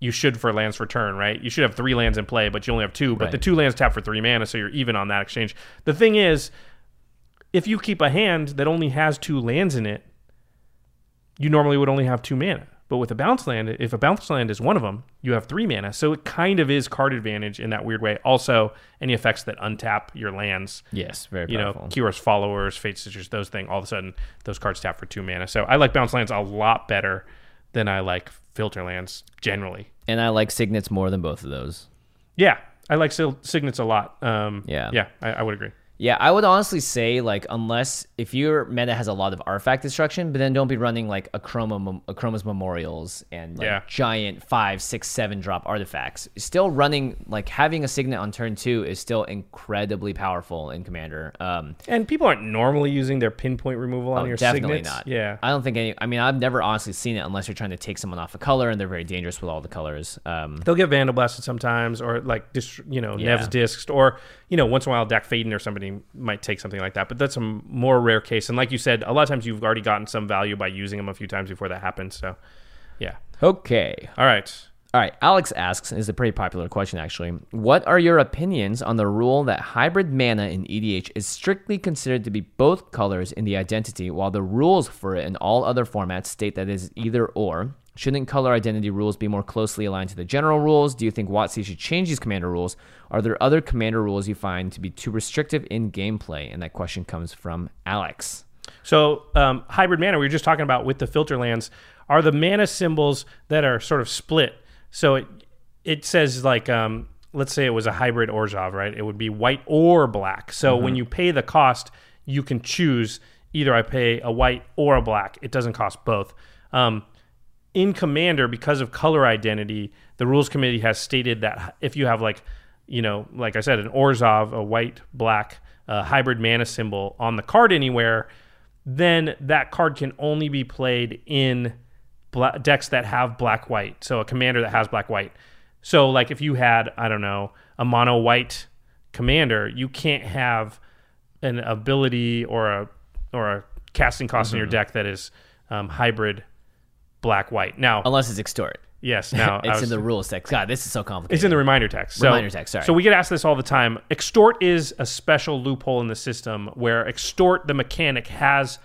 you should for lands for turn, right? You should have three lands in play, but you only have two. But Right. the two lands tap for three mana, so you're even on that exchange. The thing is, if you keep a hand that only has two lands in it, you normally would only have two mana. But with a bounce land, if a bounce land is one of them, you have three mana. So it kind of is card advantage in that weird way. Also, any effects that untap your lands, Yes, very you know, powerful. Kiora's followers, Fatestitchers, those things, all of a sudden those cards tap for two mana. So I like bounce lands a lot better than I like filter lands generally. and I like signets more than both of those. Yeah, I like signets a lot. Um, Yeah. yeah, I, I would agree. Yeah, I would honestly say like unless if your meta has a lot of artifact destruction, but then don't be running like a chroma a chroma's memorials and like Yeah. giant five, six, seven drop artifacts. Still running like having a signet on turn two is still incredibly powerful in commander. Um, And people aren't normally using their pinpoint removal on oh, your definitely signets. not. Yeah. I don't think any. I mean, I've never honestly seen it unless you're trying to take someone off a color and they're very dangerous with all the colors. Um, They'll get Vandalblasted sometimes, or like dist- you know Yeah. Nev's discs, or you know once in a while Dack Fayden or somebody might take something like that. But that's a more rare case. And like you said, a lot of times you've already gotten some value by using them a few times before that happens. So, yeah. okay. All right. All right, Alex asks, is a pretty popular question actually. What are your opinions on the rule that hybrid mana in EDH is strictly considered to be both colors in the identity, while the rules for it in all other formats state that it is either or? Shouldn't color identity rules be more closely aligned to the general rules? Do you think WotC should change these commander rules? Are there other commander rules you find to be too restrictive in gameplay? And that question comes from Alex. So, um, hybrid mana, we were just talking about with the filter lands, are the mana symbols that are sort of split. So it it says like, um, let's say it was a hybrid Orzhov, right? It would be white or black. So when you pay the cost, you can choose either I pay a white or a black. It doesn't cost both. Um, in Commander, because of color identity, the rules committee has stated that if you have like, you know, like I said, an Orzhov, a white black uh, hybrid mana symbol on the card anywhere, then that card can only be played in bla- decks that have black white. So a commander that has black white. So like if you had I don't know a mono white commander, you can't have an ability or a or a casting cost in your deck that is um, hybrid black white. Now Unless it's extort. yes, [LAUGHS] now it's in the rules text. God, this is so complicated. it's in the reminder text. So, Reminder text, sorry. So we get asked this all the time. Extort is a special loophole in the system where extort, the mechanic, has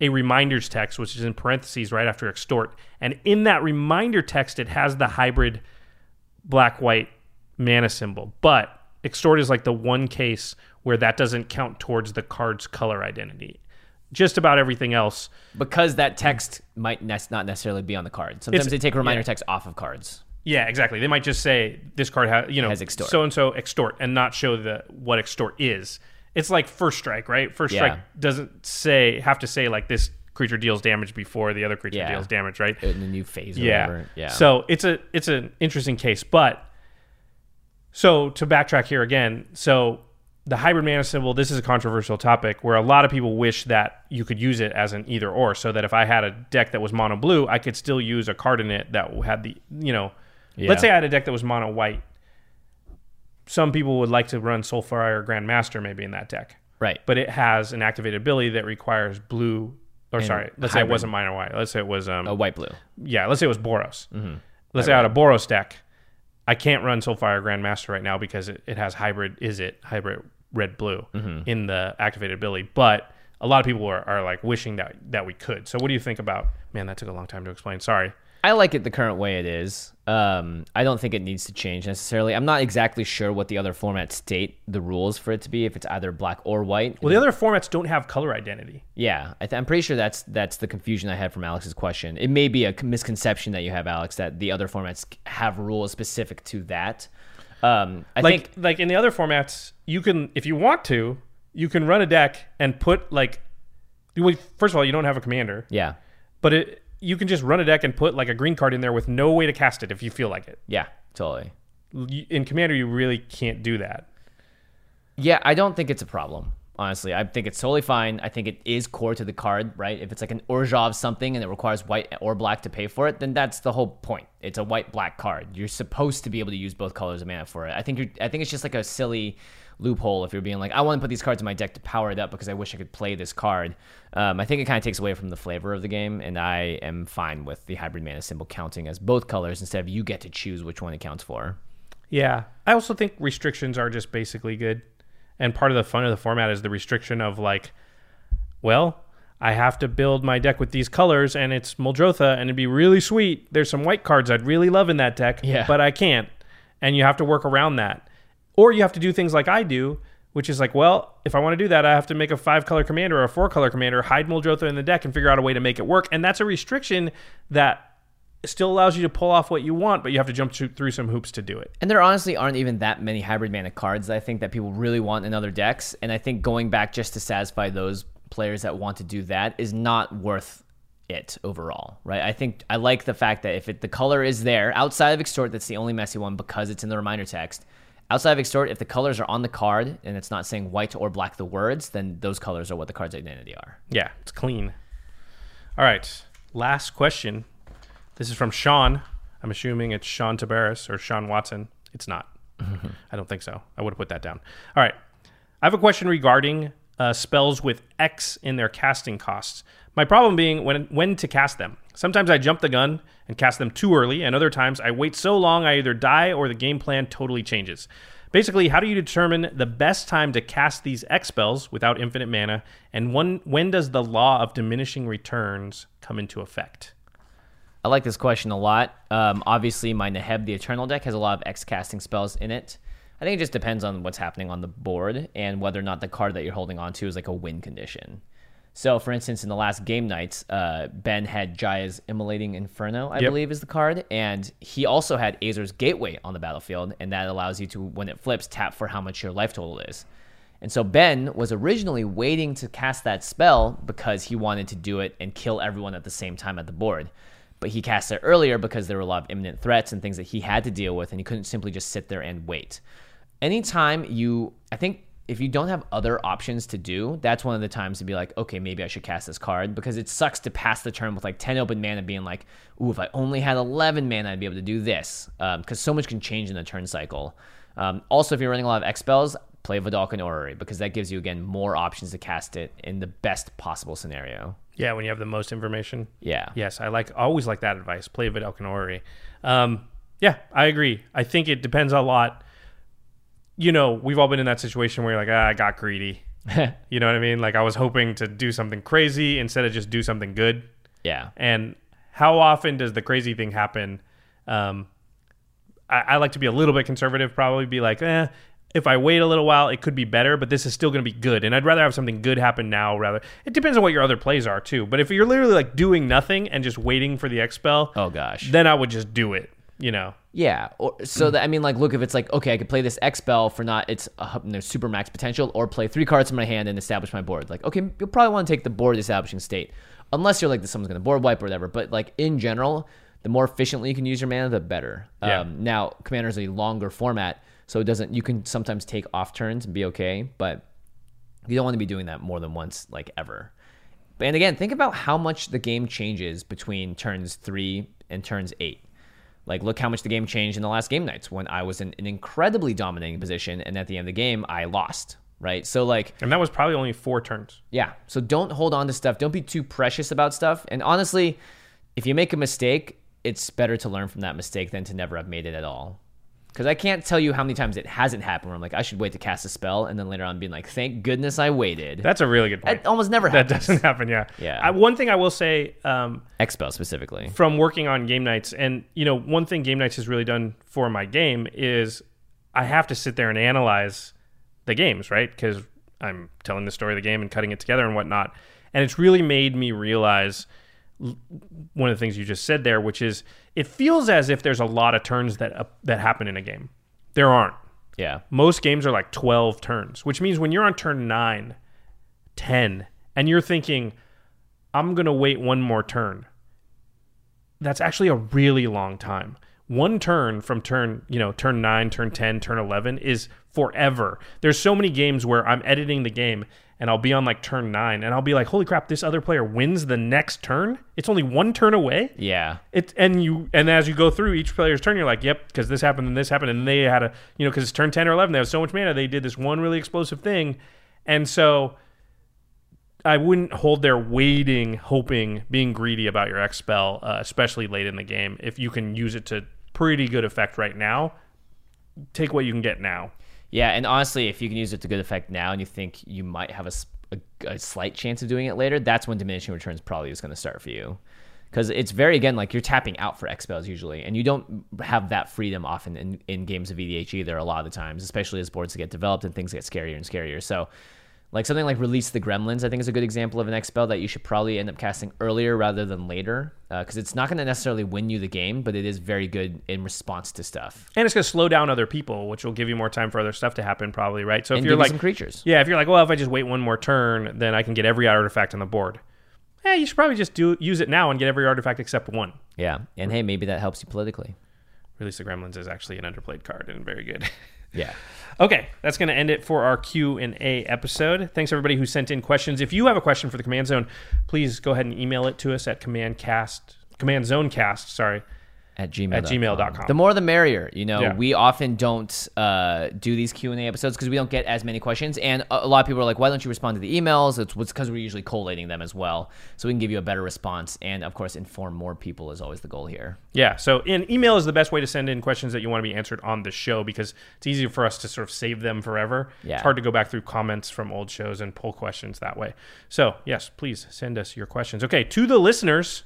a reminders text, which is in parentheses right after extort. And in that reminder text, it has the hybrid black white mana symbol. But extort is like the one case where that doesn't count towards the card's color identity. Just about everything else because that text might ne- not necessarily be on the card. Sometimes It's- they take reminder yeah. text off of cards. Yeah, exactly. They might just say this card has you know so and so extort and not show the what extort is. It's like first strike, right? First Yeah. strike doesn't say have to say like this creature deals damage before the other creature Yeah. deals damage, right? in the new phase or yeah. whatever. Yeah. So it's a it's an interesting case, but so to backtrack here again, so the hybrid mana symbol, this is a controversial topic where a lot of people wish that you could use it as an either or, so that if I had a deck that was mono blue, I could still use a card in it that had the you know, Yeah. let's say I had a deck that was mono white. Some people would like to run Soulfire Grandmaster maybe in that deck, right. but it has an activated ability that requires blue. Or sorry, let's say it wasn't mono white. Let's say it was um, A white blue. yeah, let's say it was Boros. Mm-hmm. Let's say I had a Boros deck. I can't run Soulfire Grandmaster right now because it, it has hybrid, is it hybrid red blue Mm-hmm. in the activated ability. But a lot of people are, are like wishing that that we could. So what do you think about? Man, that took a long time to explain. Sorry. I like it the current way it is. Um, I don't think it needs to change necessarily. I'm not exactly sure what the other formats state the rules for it to be. If it's either black or white. Well, the other formats don't have color identity. Yeah, I am pretty sure that's that's the confusion I had from Alex's question. It may be a misconception that you have, Alex, that the other formats have rules specific to that. Um, I like think like in the other formats, you can if you want to, you can run a deck and put like. First of all, you don't have a commander, yeah, but it you can just run a deck and put like a green card in there with no way to cast it if you feel like it. yeah, totally. In commander, you really can't do that. Yeah, I don't think it's a problem. Honestly, I think it's totally fine. I think it is core to the card, right? If it's like an Orzhov something and it requires white or black to pay for it, then that's the whole point. It's a white black card. You're supposed to be able to use both colors of mana for it. I think you're, I think it's just like a silly loophole if you're being like, I want to put these cards in my deck to power it up because I wish I could play this card. Um, I think it kind of takes away from the flavor of the game, and I am fine with the hybrid mana symbol counting as both colors instead of you get to choose which one it counts for. Yeah. I also think restrictions are just basically good. And part of the fun of the format is the restriction of like, well, I have to build my deck with these colors and it's Muldrotha and it'd be really sweet. There's some white cards I'd really love in that deck, Yeah. but I can't. And you have to work around that. Or you have to do things like I do, which is like, well, if I want to do that, I have to make a five color commander or a four color commander, hide Muldrotha in the deck and figure out a way to make it work. And that's a restriction that still allows you to pull off what you want, but you have to jump through- some hoops to do it. And there honestly aren't even that many hybrid mana cards I think that people really want in other decks. And I think going back just to satisfy those players that want to do that is not worth it overall, right? I think I like the fact that if it, the color is there outside of extort, that's the only messy one because it's in the reminder text. Outside of extort, if the colors are on the card and it's not saying white or black the words, then those colors are what the card's identity are. Yeah, it's clean. All right, last question. This is from Sean. I'm assuming it's Sean Tabaris or Sean Watson. It's not. [LAUGHS] I don't think so. I would have put that down. All right. I have a question regarding uh, spells with X in their casting costs. My problem being when when to cast them. Sometimes I jump the gun and cast them too early, and other times I wait so long I either die or the game plan totally changes. Basically, how do you determine the best time to cast these X spells without infinite mana, and when when does the law of diminishing returns come into effect? I like this question a lot. Um, obviously, my Neheb the Eternal deck has a lot of X casting spells in it. I think it just depends on what's happening on the board and whether or not the card that you're holding on to is like a win condition. So, for instance, in the last game nights, uh, Ben had Jaya's Immolating Inferno, I Yep. believe is the card, and he also had Azor's Gateway on the battlefield, and that allows you to, when it flips, tap for how much your life total is. And so Ben was originally waiting to cast that spell because he wanted to do it and kill everyone at the same time at the board. But he cast it earlier because there were a lot of imminent threats and things that he had to deal with, and he couldn't simply just sit there and wait. Anytime you, I think if you don't have other options to do, that's one of the times to be like, okay, maybe I should cast this card because it sucks to pass the turn with like 10 open mana being like, ooh, if I only had 11 mana, I'd be able to do this. Because so much can change in the turn cycle. Um, also, if you're running a lot of X spells, play Vedalken Orrery because that gives you, again, more options to cast it in the best possible scenario. Yeah, when you have the most information. Yeah. Yes, I like always like that advice. Play Vidal Ori. Um, yeah, I agree. I think it depends a lot. You know, we've all been in that situation where you're like, ah, I got greedy. [LAUGHS] you know what I mean? Like I was hoping to do something crazy instead of just do something good. Yeah. And how often does the crazy thing happen? Um, I, I like to be a little bit conservative. Probably be like, eh, if I wait a little while, it could be better, but this is still going to be good. And I'd rather have something good happen now. Rather, it depends on what your other plays are too. But if you're literally like doing nothing and just waiting for the X spell, Oh, gosh. then I would just do it. You know, Yeah, or so that I mean, like, look, if it's like, okay, I could play this X spell for not its uh, super max potential, or play three cards in my hand and establish my board. Like, okay, you'll probably want to take the board establishing state, unless you're like this someone's gonna board wipe or whatever. But like in general, the more efficiently you can use your mana, the better. Yeah. Um, now, Commander is a longer format, so it doesn't. You can sometimes take off turns and be okay, but you don't want to be doing that more than once, like ever. And again, think about how much the game changes between turns three and turns eight. Like, look how much the game changed in the last game nights when I was in an incredibly dominating position, and at the end of the game, I lost. Right. So, like, and that was probably only four turns. yeah. So don't hold on to stuff. Don't be too precious about stuff. And honestly, if you make a mistake, it's better to learn from that mistake than to never have made it at all. Because I can't tell you how many times it hasn't happened where I'm like, I should wait to cast a spell, and then later on being like, thank goodness I waited. That's a really good point. That almost never That doesn't happen, yeah. Yeah. I, one thing I will say, um, X-Spell specifically. from working on game nights and you know one thing game nights has really done for my game is i have to sit there and analyze the games right because i'm telling the story of the game and cutting it together and whatnot and it's really made me realize one of the things you just said there which is it feels as if there's a lot of turns that uh, that happen in a game there aren't Yeah. most games are like 12 turns, which means when you're on turn 9, 10, and you're thinking, I'm going to wait one more turn, that's actually a really long time. One turn from turn, you know, turn 9, turn 10, turn 11 is forever. There's so many games where I'm editing the game and I'll be on like turn 9 and I'll be like, "Holy crap, this other player wins the next turn? It's only one turn away?" Yeah. It and you and as you go through each player's turn, you're like, yep, because this happened and this happened, and they had a you know because it's turn ten or eleven, they have so much mana, they did this one really explosive thing, and so I wouldn't hold there waiting, hoping, being greedy about your X spell, uh, especially late in the game. If you can use it to pretty good effect right now, take what you can get now. Yeah, and honestly, if you can use it to good effect now, and you think you might have a a slight chance of doing it later, that's when diminishing returns probably is going to start for you. Because it's very again like you're tapping out for X spells usually, and you don't have that freedom often in, in games of EDH either. A lot of the times, especially as boards get developed and things get scarier and scarier. So, like something like Release the Gremlins, I think is a good example of an X spell that you should probably end up casting earlier rather than later, uh, because it's not going to necessarily win you the game, but it is very good in response to stuff. And it's going to slow down other people, which will give you more time for other stuff to happen, probably, right? So if And you're you like some creatures. Yeah, if you're like, well, if I just wait one more turn, then I can get every artifact on the board. Yeah, you should probably just do use it now and get every artifact except one. Yeah, and hey, maybe that helps you politically. Release the Gremlins is actually an underplayed card and very good. [LAUGHS] Yeah. Okay, that's going to end it for our Q and A episode. Thanks everybody who sent in questions. If you have a question for the Command Zone, please go ahead and email it to us at commandcast command zone cast. Sorry, at gmail At gmail.com. The more the merrier. You know, Yeah. we often don't uh, do these Q and A episodes because we don't get as many questions, and a lot of people are like, "Why don't you respond to the emails?" It's because we're usually collating them as well, so we can give you a better response, and of course, inform more people is always the goal here. Yeah, so in email is the best way to send in questions that you want to be answered on the show because it's easier for us to sort of save them forever. Yeah. It's hard to go back through comments from old shows and pull questions that way. So, yes, please send us your questions. Okay, to the listeners,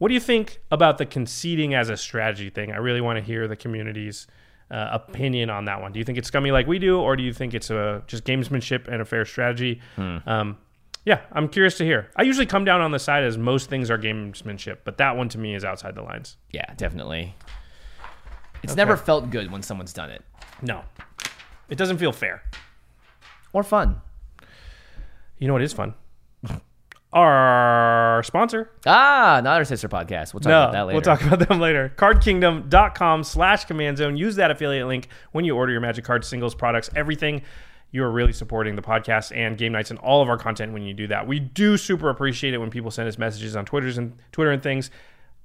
what do you think about the conceding as a strategy thing? I really want to hear the community's uh, opinion on that one. Do you think it's scummy like we do, or do you think it's a just gamesmanship and a fair strategy? Um, yeah, I'm curious to hear. I usually come down on the side as most things are gamesmanship, but that one to me is outside the lines. Yeah, definitely. It's never felt good when someone's done it No, it doesn't feel fair. or fun. You know what is fun? Our sponsor. Ah, not our sister podcast. We'll talk about that later. we'll talk about them later. CardKingdom.com slash command zone. Use that affiliate link when you order your Magic Card singles products. Everything you're really supporting the podcast and game nights and all of our content when you do that. We do super appreciate it when people send us messages on Twitter's and Twitter and things.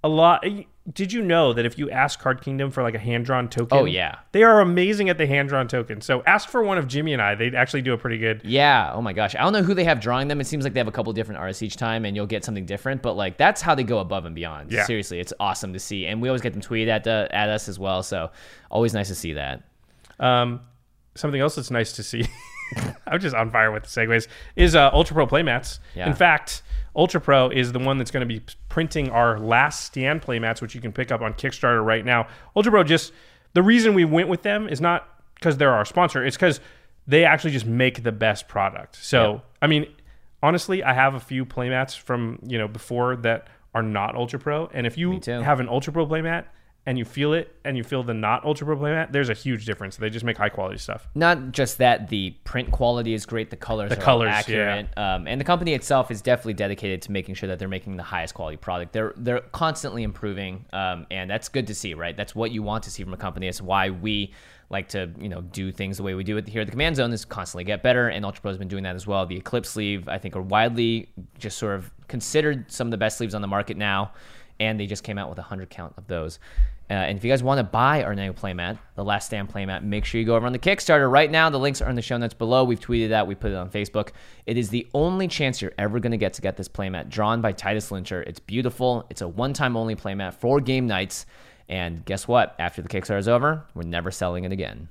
A lot. Did you know that if you ask Card Kingdom for like a hand drawn token? Oh, yeah. they are amazing at the hand drawn token. So ask for one of Jimmy and I. They actually do a pretty good. Yeah. Oh my gosh. I don't know who they have drawing them. It seems like they have a couple different artists each time, and you'll get something different. But like that's how they go above and beyond. Yeah. Seriously, it's awesome to see, and we always get them tweeted at the, at us as well. So always nice to see that. Um, something else that's nice to see. [LAUGHS] [LAUGHS] I'm just on fire with the segues. Is uh, Ultra Pro playmats. Yeah. In fact, Ultra Pro is the one that's going to be printing our last stand playmats, which you can pick up on Kickstarter right now. Ultra Pro just the reason we went with them is not because they're our sponsor. It's because they actually just make the best product. So Yeah. I mean, honestly, I have a few playmats from you know before that are not Ultra Pro, and if you have an Ultra Pro playmat and you feel it and you feel the not Ultra Pro playmat, there's a huge difference. They just make high quality stuff. Not just that, the print quality is great. The colors The are colors, accurate, um, and the company itself is definitely dedicated to making sure that they're making the highest quality product. They're they're constantly improving, um, and that's good to see, right? That's what you want to see from a company. It's why we like to you know do things the way we do it here at the Command Zone is constantly get better, and Ultra Pro has been doing that as well. The Eclipse sleeve, I think, are widely just sort of considered some of the best sleeves on the market now, and they just came out with a hundred count of those. Uh, and if you guys want to buy our new playmat, the Last Stand playmat, make sure you go over on the Kickstarter right now. The links are in the show notes below. We've tweeted that. We put it on Facebook. It is the only chance you're ever going to get to get this playmat drawn by Titus Lunter. It's beautiful. It's a one-time only playmat for game nights. And guess what? After the Kickstarter is over, we're never selling it again.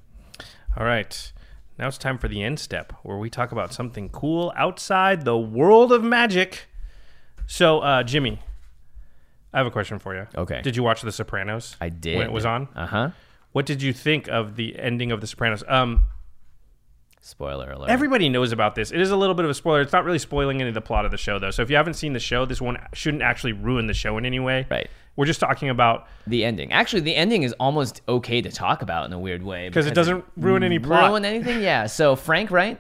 All right. Now it's time for the end step where we talk about something cool outside the world of magic. So, uh, Jimmy, I have a question for you. Okay. Did you watch The Sopranos? I did. When it was on? Uh huh. What did you think of the ending of The Sopranos? Um, Spoiler alert. everybody knows about this. It is a little bit of a spoiler. It's not really spoiling any of the plot of the show, though. So if you haven't seen the show, this one shouldn't actually ruin the show in any way. Right. We're just talking about the ending. Actually, the ending is almost okay to talk about in a weird way because it doesn't ruin any plot. ruin anything. Yeah. So Frank, right?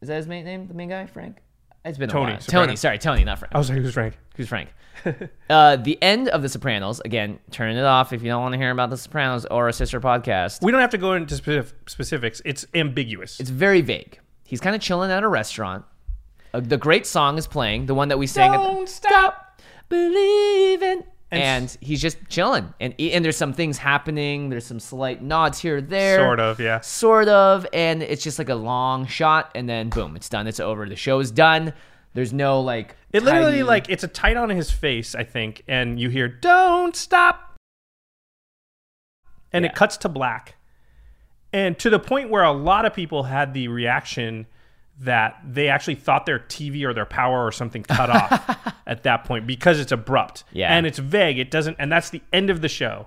Is that his main name? The main guy, Frank. It's been Tony a while. Soprano. Tony. Sorry, Tony, not Frank. I was like, who's Frank? Who's Frank? [LAUGHS] uh, the end of The Sopranos. Again, turn it off if you don't want to hear about The Sopranos or a sister podcast. We don't have to go into specif- specifics. It's ambiguous. It's very vague. He's kind of chilling at a restaurant. Uh, the great song is playing, the one that we sang. Don't at the, stop. believing. And And, he's just chilling, and and there's some things happening. There's some slight nods here or there, Sort of, yeah. sort of, and it's just like a long shot, and then boom, it's done. It's over. The show is done. There's no like. It literally tidy- like it's a tight on his face, I think, and you hear "Don't stop," and Yeah. it cuts to black, and to the point where a lot of people had the reaction that they actually thought their TV or their power or something cut off [LAUGHS] at that point because it's abrupt, Yeah. and it's vague. It doesn't, and that's the end of the show.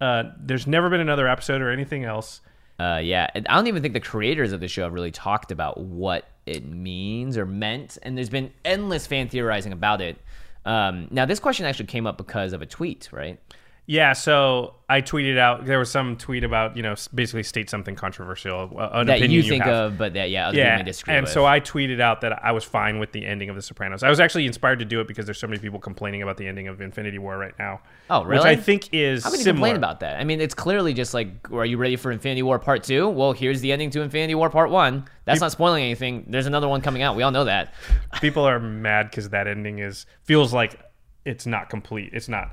Uh, there's never been another episode or anything else. Uh, yeah, and I don't even think the creators of the show have really talked about what it means or meant, and there's been endless fan theorizing about it. Um, now, this question actually came up because of a tweet, right? Yeah, so I tweeted out. There was some tweet about you know basically state something controversial, uh, an That opinion you think have. of, but that yeah, Yeah, and with. so I tweeted out that I was fine with the ending of The Sopranos. I was actually inspired to do it because there's so many people complaining about the ending of Infinity War right now. Oh, really? Which? I think is How many similar. complain about that? I mean, it's clearly just like, are you ready for Infinity War Part Two? Well, here's the ending to Infinity War Part One. That's not spoiling anything. There's another one coming out. We all know that. people are mad because that ending is feels like it's not complete. It's not.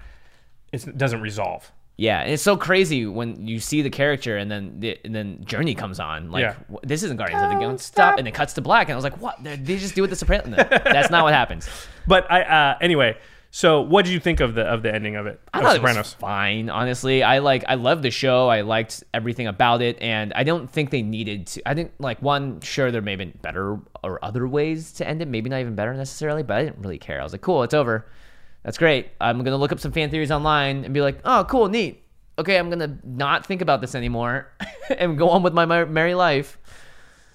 It's, it doesn't resolve. Yeah, and it's so crazy when you see the character and then the, and then Journey comes on. Like Yeah. this isn't Guardians of the Galaxy. Stop, and it cuts to black, and I was like, what? They they just do with the Sopranos. No, that's not what happens. [LAUGHS] But I uh, anyway. So what did you think of the of the ending of it? I of thought Sopranos. it was fine. Honestly, I like I loved the show. I liked everything about it, and I don't think they needed to. I didn't like one. Sure, there may have been better or other ways to end it. Maybe not even better necessarily, but I didn't really care. I was like, cool, it's over. That's great. I'm gonna look up some fan theories online and be like, oh, cool, neat. Okay, I'm gonna not think about this anymore [LAUGHS] and go on with my merry life.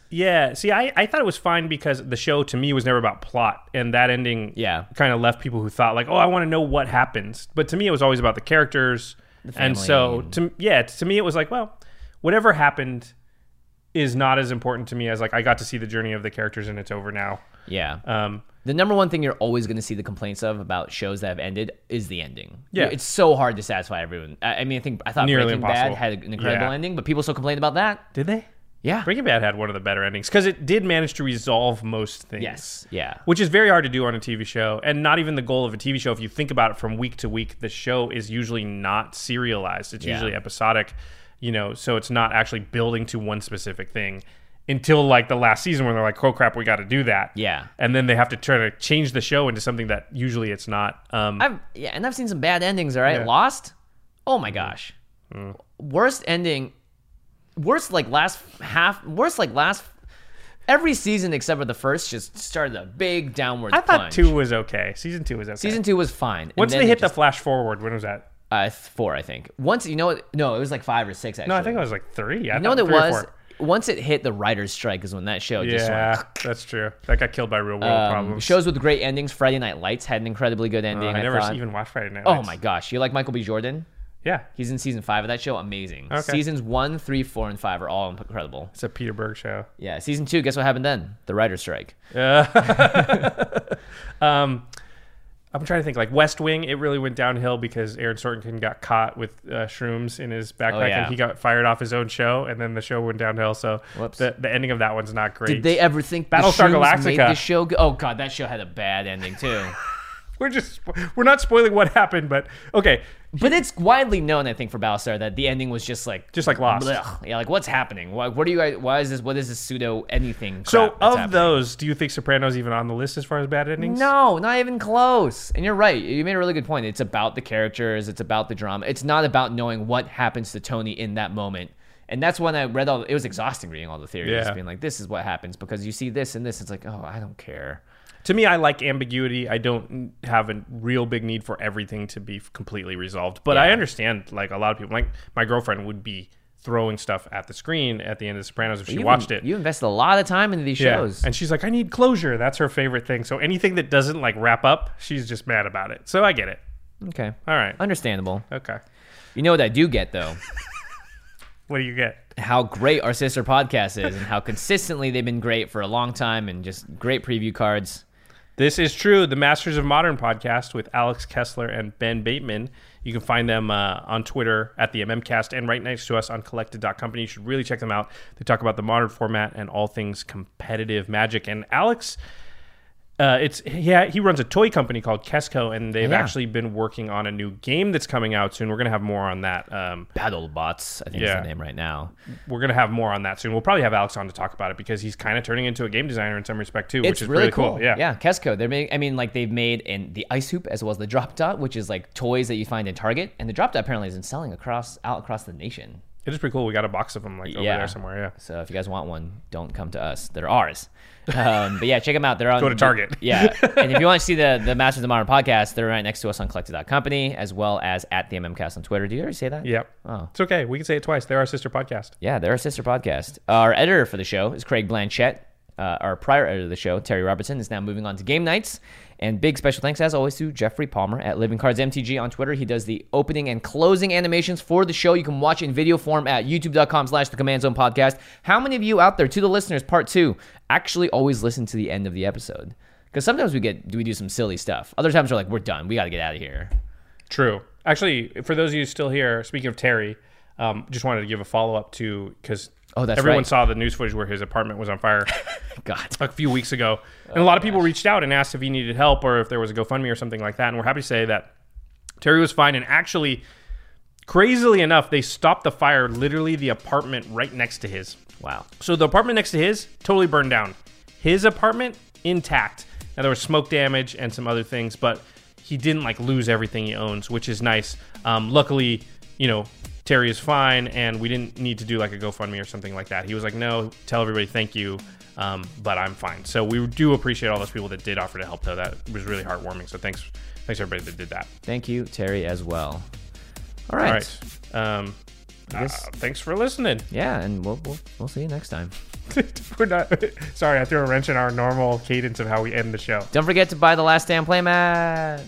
Yeah, see, I, I thought it was fine because the show to me was never about plot, and that ending Yeah. kind of left people who thought like, oh, I want to know what happens. But to me, it was always about the characters, and so to yeah, to me, it was like, well, whatever happened is not as important to me as like I got to see the journey of the characters, and it's over now. Yeah. Um, The number one thing you're always going to see the complaints of about shows that have ended is the ending. Yeah. it's so hard to satisfy everyone. I, I mean, I think I thought Nearly Breaking impossible. Bad had an incredible Yeah. ending, but people still complained about that. did they? Yeah. Breaking Bad had one of the better endings because it did manage to resolve most things. Yes. Yeah. Which is very hard to do on a TV show, and not even the goal of a TV show. If you think about it from week to week, the show is usually not serialized. It's Yeah. usually episodic, you know, so it's not actually building to one specific thing until like the last season when they're like, "Oh crap, we got to do that." Yeah. and then they have to try to change the show into something that usually it's not. Um, I've yeah, and I've seen some bad endings. All right, Yeah. Lost. Oh my gosh, worst ending. Worst like last half. Worst like last. Every season except for the first just started a big downward. I thought plunge. two was okay. Season two was okay. Season two was fine. Once they hit just- the flash forward, when was that? uh, four, I think. Once you know what? No, it was like five or six. Actually, No, I think it was like three. I You know what it was? Once it hit the writer's strike is when that show just Yeah, went. that's true. That got killed by real world Um, problems. shows with great endings. Friday Night Lights had an incredibly good Uh, ending. I I never thought. even watched Friday Night. Oh my gosh, you like Michael B. Jordan? Yeah, He's in season five of that show. Amazing. Okay. Seasons one, three, four, and five are all incredible. it's a Peter Berg show. Yeah. Season two, guess what happened then? The writer's strike. [LAUGHS] Um, I'm trying to think. Like West Wing, it really went downhill because Aaron Sorkin got caught with uh, shrooms in his backpack, Oh, yeah. and he got fired off his own show, and then the show went downhill. So Whoops. the the ending of that one's not great. Did they ever think Battlestar Galactica. the show? Go- oh god, that show had a bad ending too. [LAUGHS] we're just we're not spoiling what happened, but okay. But it's widely known, I think, for Battlestar that the ending was just like Just like Lost. blech. Yeah, like what's happening? Why, what are you guys? Why is this? What is this pseudo anything? So of happening? those, do you think Sopranos even on the list as far as bad endings? No, not even close. And you're right. You made a really good point. It's about the characters. It's about the drama. It's not about knowing what happens to Tony in that moment. And that's when I read all. It was exhausting reading all the theories, Yeah. being like, "This is what happens because you see this and this." It's like, oh, I don't care. To me, I like ambiguity. I don't have a real big need for everything to be completely resolved. But I understand, like a lot of people, like my girlfriend would be throwing stuff at the screen at the end of The Sopranos if she You- watched it. You invested a lot of time into these yeah, shows. and she's like, I need closure. That's her favorite thing. So anything that doesn't like wrap up, she's just mad about it. So I get it. okay, All right. understandable. Okay. You know what I do get though? [LAUGHS] What do you get? how great our sister podcast is and how consistently they've been great for a long time and just great preview cards. This is true. The Masters of Modern podcast with Alex Kessler and Ben Bateman. You can find them uh, on Twitter at the MMcast and right next to us on collected.company. You should really check them out. They talk about the modern format and all things competitive magic. And Alex, uh, it's yeah, he runs a toy company called Kesco, and they've Yeah. actually been working on a new game that's coming out soon. We're gonna have more on that. Um, Battle Bots, I think Yeah. is the name right now. we're gonna have more on that soon. We'll probably have Alex on to talk about it because he's kind of turning into a game designer in some respect too, which it's is really, cool. Yeah, yeah. Kesco. They're making. I mean, like they've made in the ice hoop as well as the drop dot, which is like toys that you find in Target, and the drop dot apparently isn't selling across out across the nation. It is pretty cool. We got a box of them like over Yeah. there somewhere. Yeah. So if you guys want one, don't come to us. They're ours. Um, but yeah, check them out. They're on. Go to Target. [LAUGHS] Yeah, and if you want to [LAUGHS] see the the Masters of the Modern podcast, they're right next to us on Collected.company as well as at the MMCast on Twitter. Did you already say that? Yep. Oh. It's okay. We can say it twice. They're our sister podcast. Yeah, they're our sister podcast. Our editor for the show is Craig Blanchett. Uh, our prior editor of the show, Terry Robertson, is now moving on to game nights. And big special thanks, as always, to Jeffrey Palmer at Living Cards MTG on Twitter. He does the opening and closing animations for the show. You can watch in video form at youtube.com slash the Command Zone Podcast. How many of you out there, to the listeners, part two, actually always listen to the end of the episode? Because sometimes we get do we do some silly stuff. Other times we're like, we're done. We got to get out of here. True. Actually, for those of you still here, speaking of Terry, um, just wanted to give a follow up to because Oh, that's everyone right. saw the news footage where his apartment was on fire [LAUGHS] God. a few weeks ago, and a lot of people reached out and asked if he needed help or if there was a GoFundMe or something like that. And we're happy to say that Terry was fine. And actually, crazily enough, they stopped the fire literally the apartment right next to his. Wow. So the apartment next to his totally burned down. His apartment intact. Now there was smoke damage and some other things, but he didn't like lose everything he owns, which is nice. Um, luckily, you know, Terry is fine, and we didn't need to do like a GoFundMe or something like that. He was like, "No, tell everybody thank you, um, but I'm fine." So we do appreciate all those people that did offer to help, though. That was really heartwarming. So thanks, thanks everybody that did that. Thank you, Terry, as well. All right. All right. Um, uh, thanks for listening. Yeah, and we'll, we'll, we'll see you next time. [LAUGHS] We're not. [LAUGHS] Sorry, I threw a wrench in our normal cadence of how we end the show. Don't forget to buy the Last Stand playmat.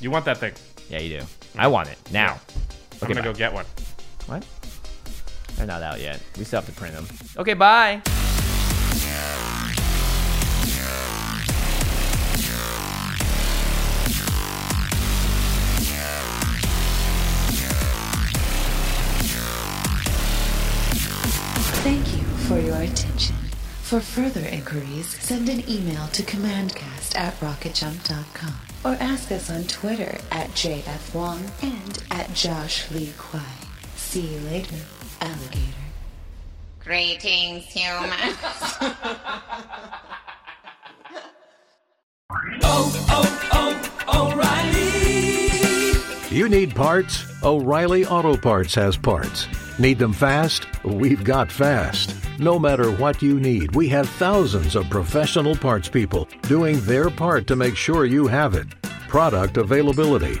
You want that thing? Yeah, you do. I want it now. I'm gonna bye. go get one. What? They're not out yet. We still have to print them. Okay, bye. Thank you for your attention. For further inquiries, send an email to commandcast at rocketjump.com or ask us on Twitter at JF Wong and at Josh Lee Kwai. See you later, alligator. Greetings, humans. [LAUGHS] [LAUGHS] Oh, oh, oh, O'Reilly! You need parts? O'Reilly Auto Parts has parts. Need them fast? We've got fast. No matter what you need, we have thousands of professional parts people doing their part to make sure you have it. Product availability.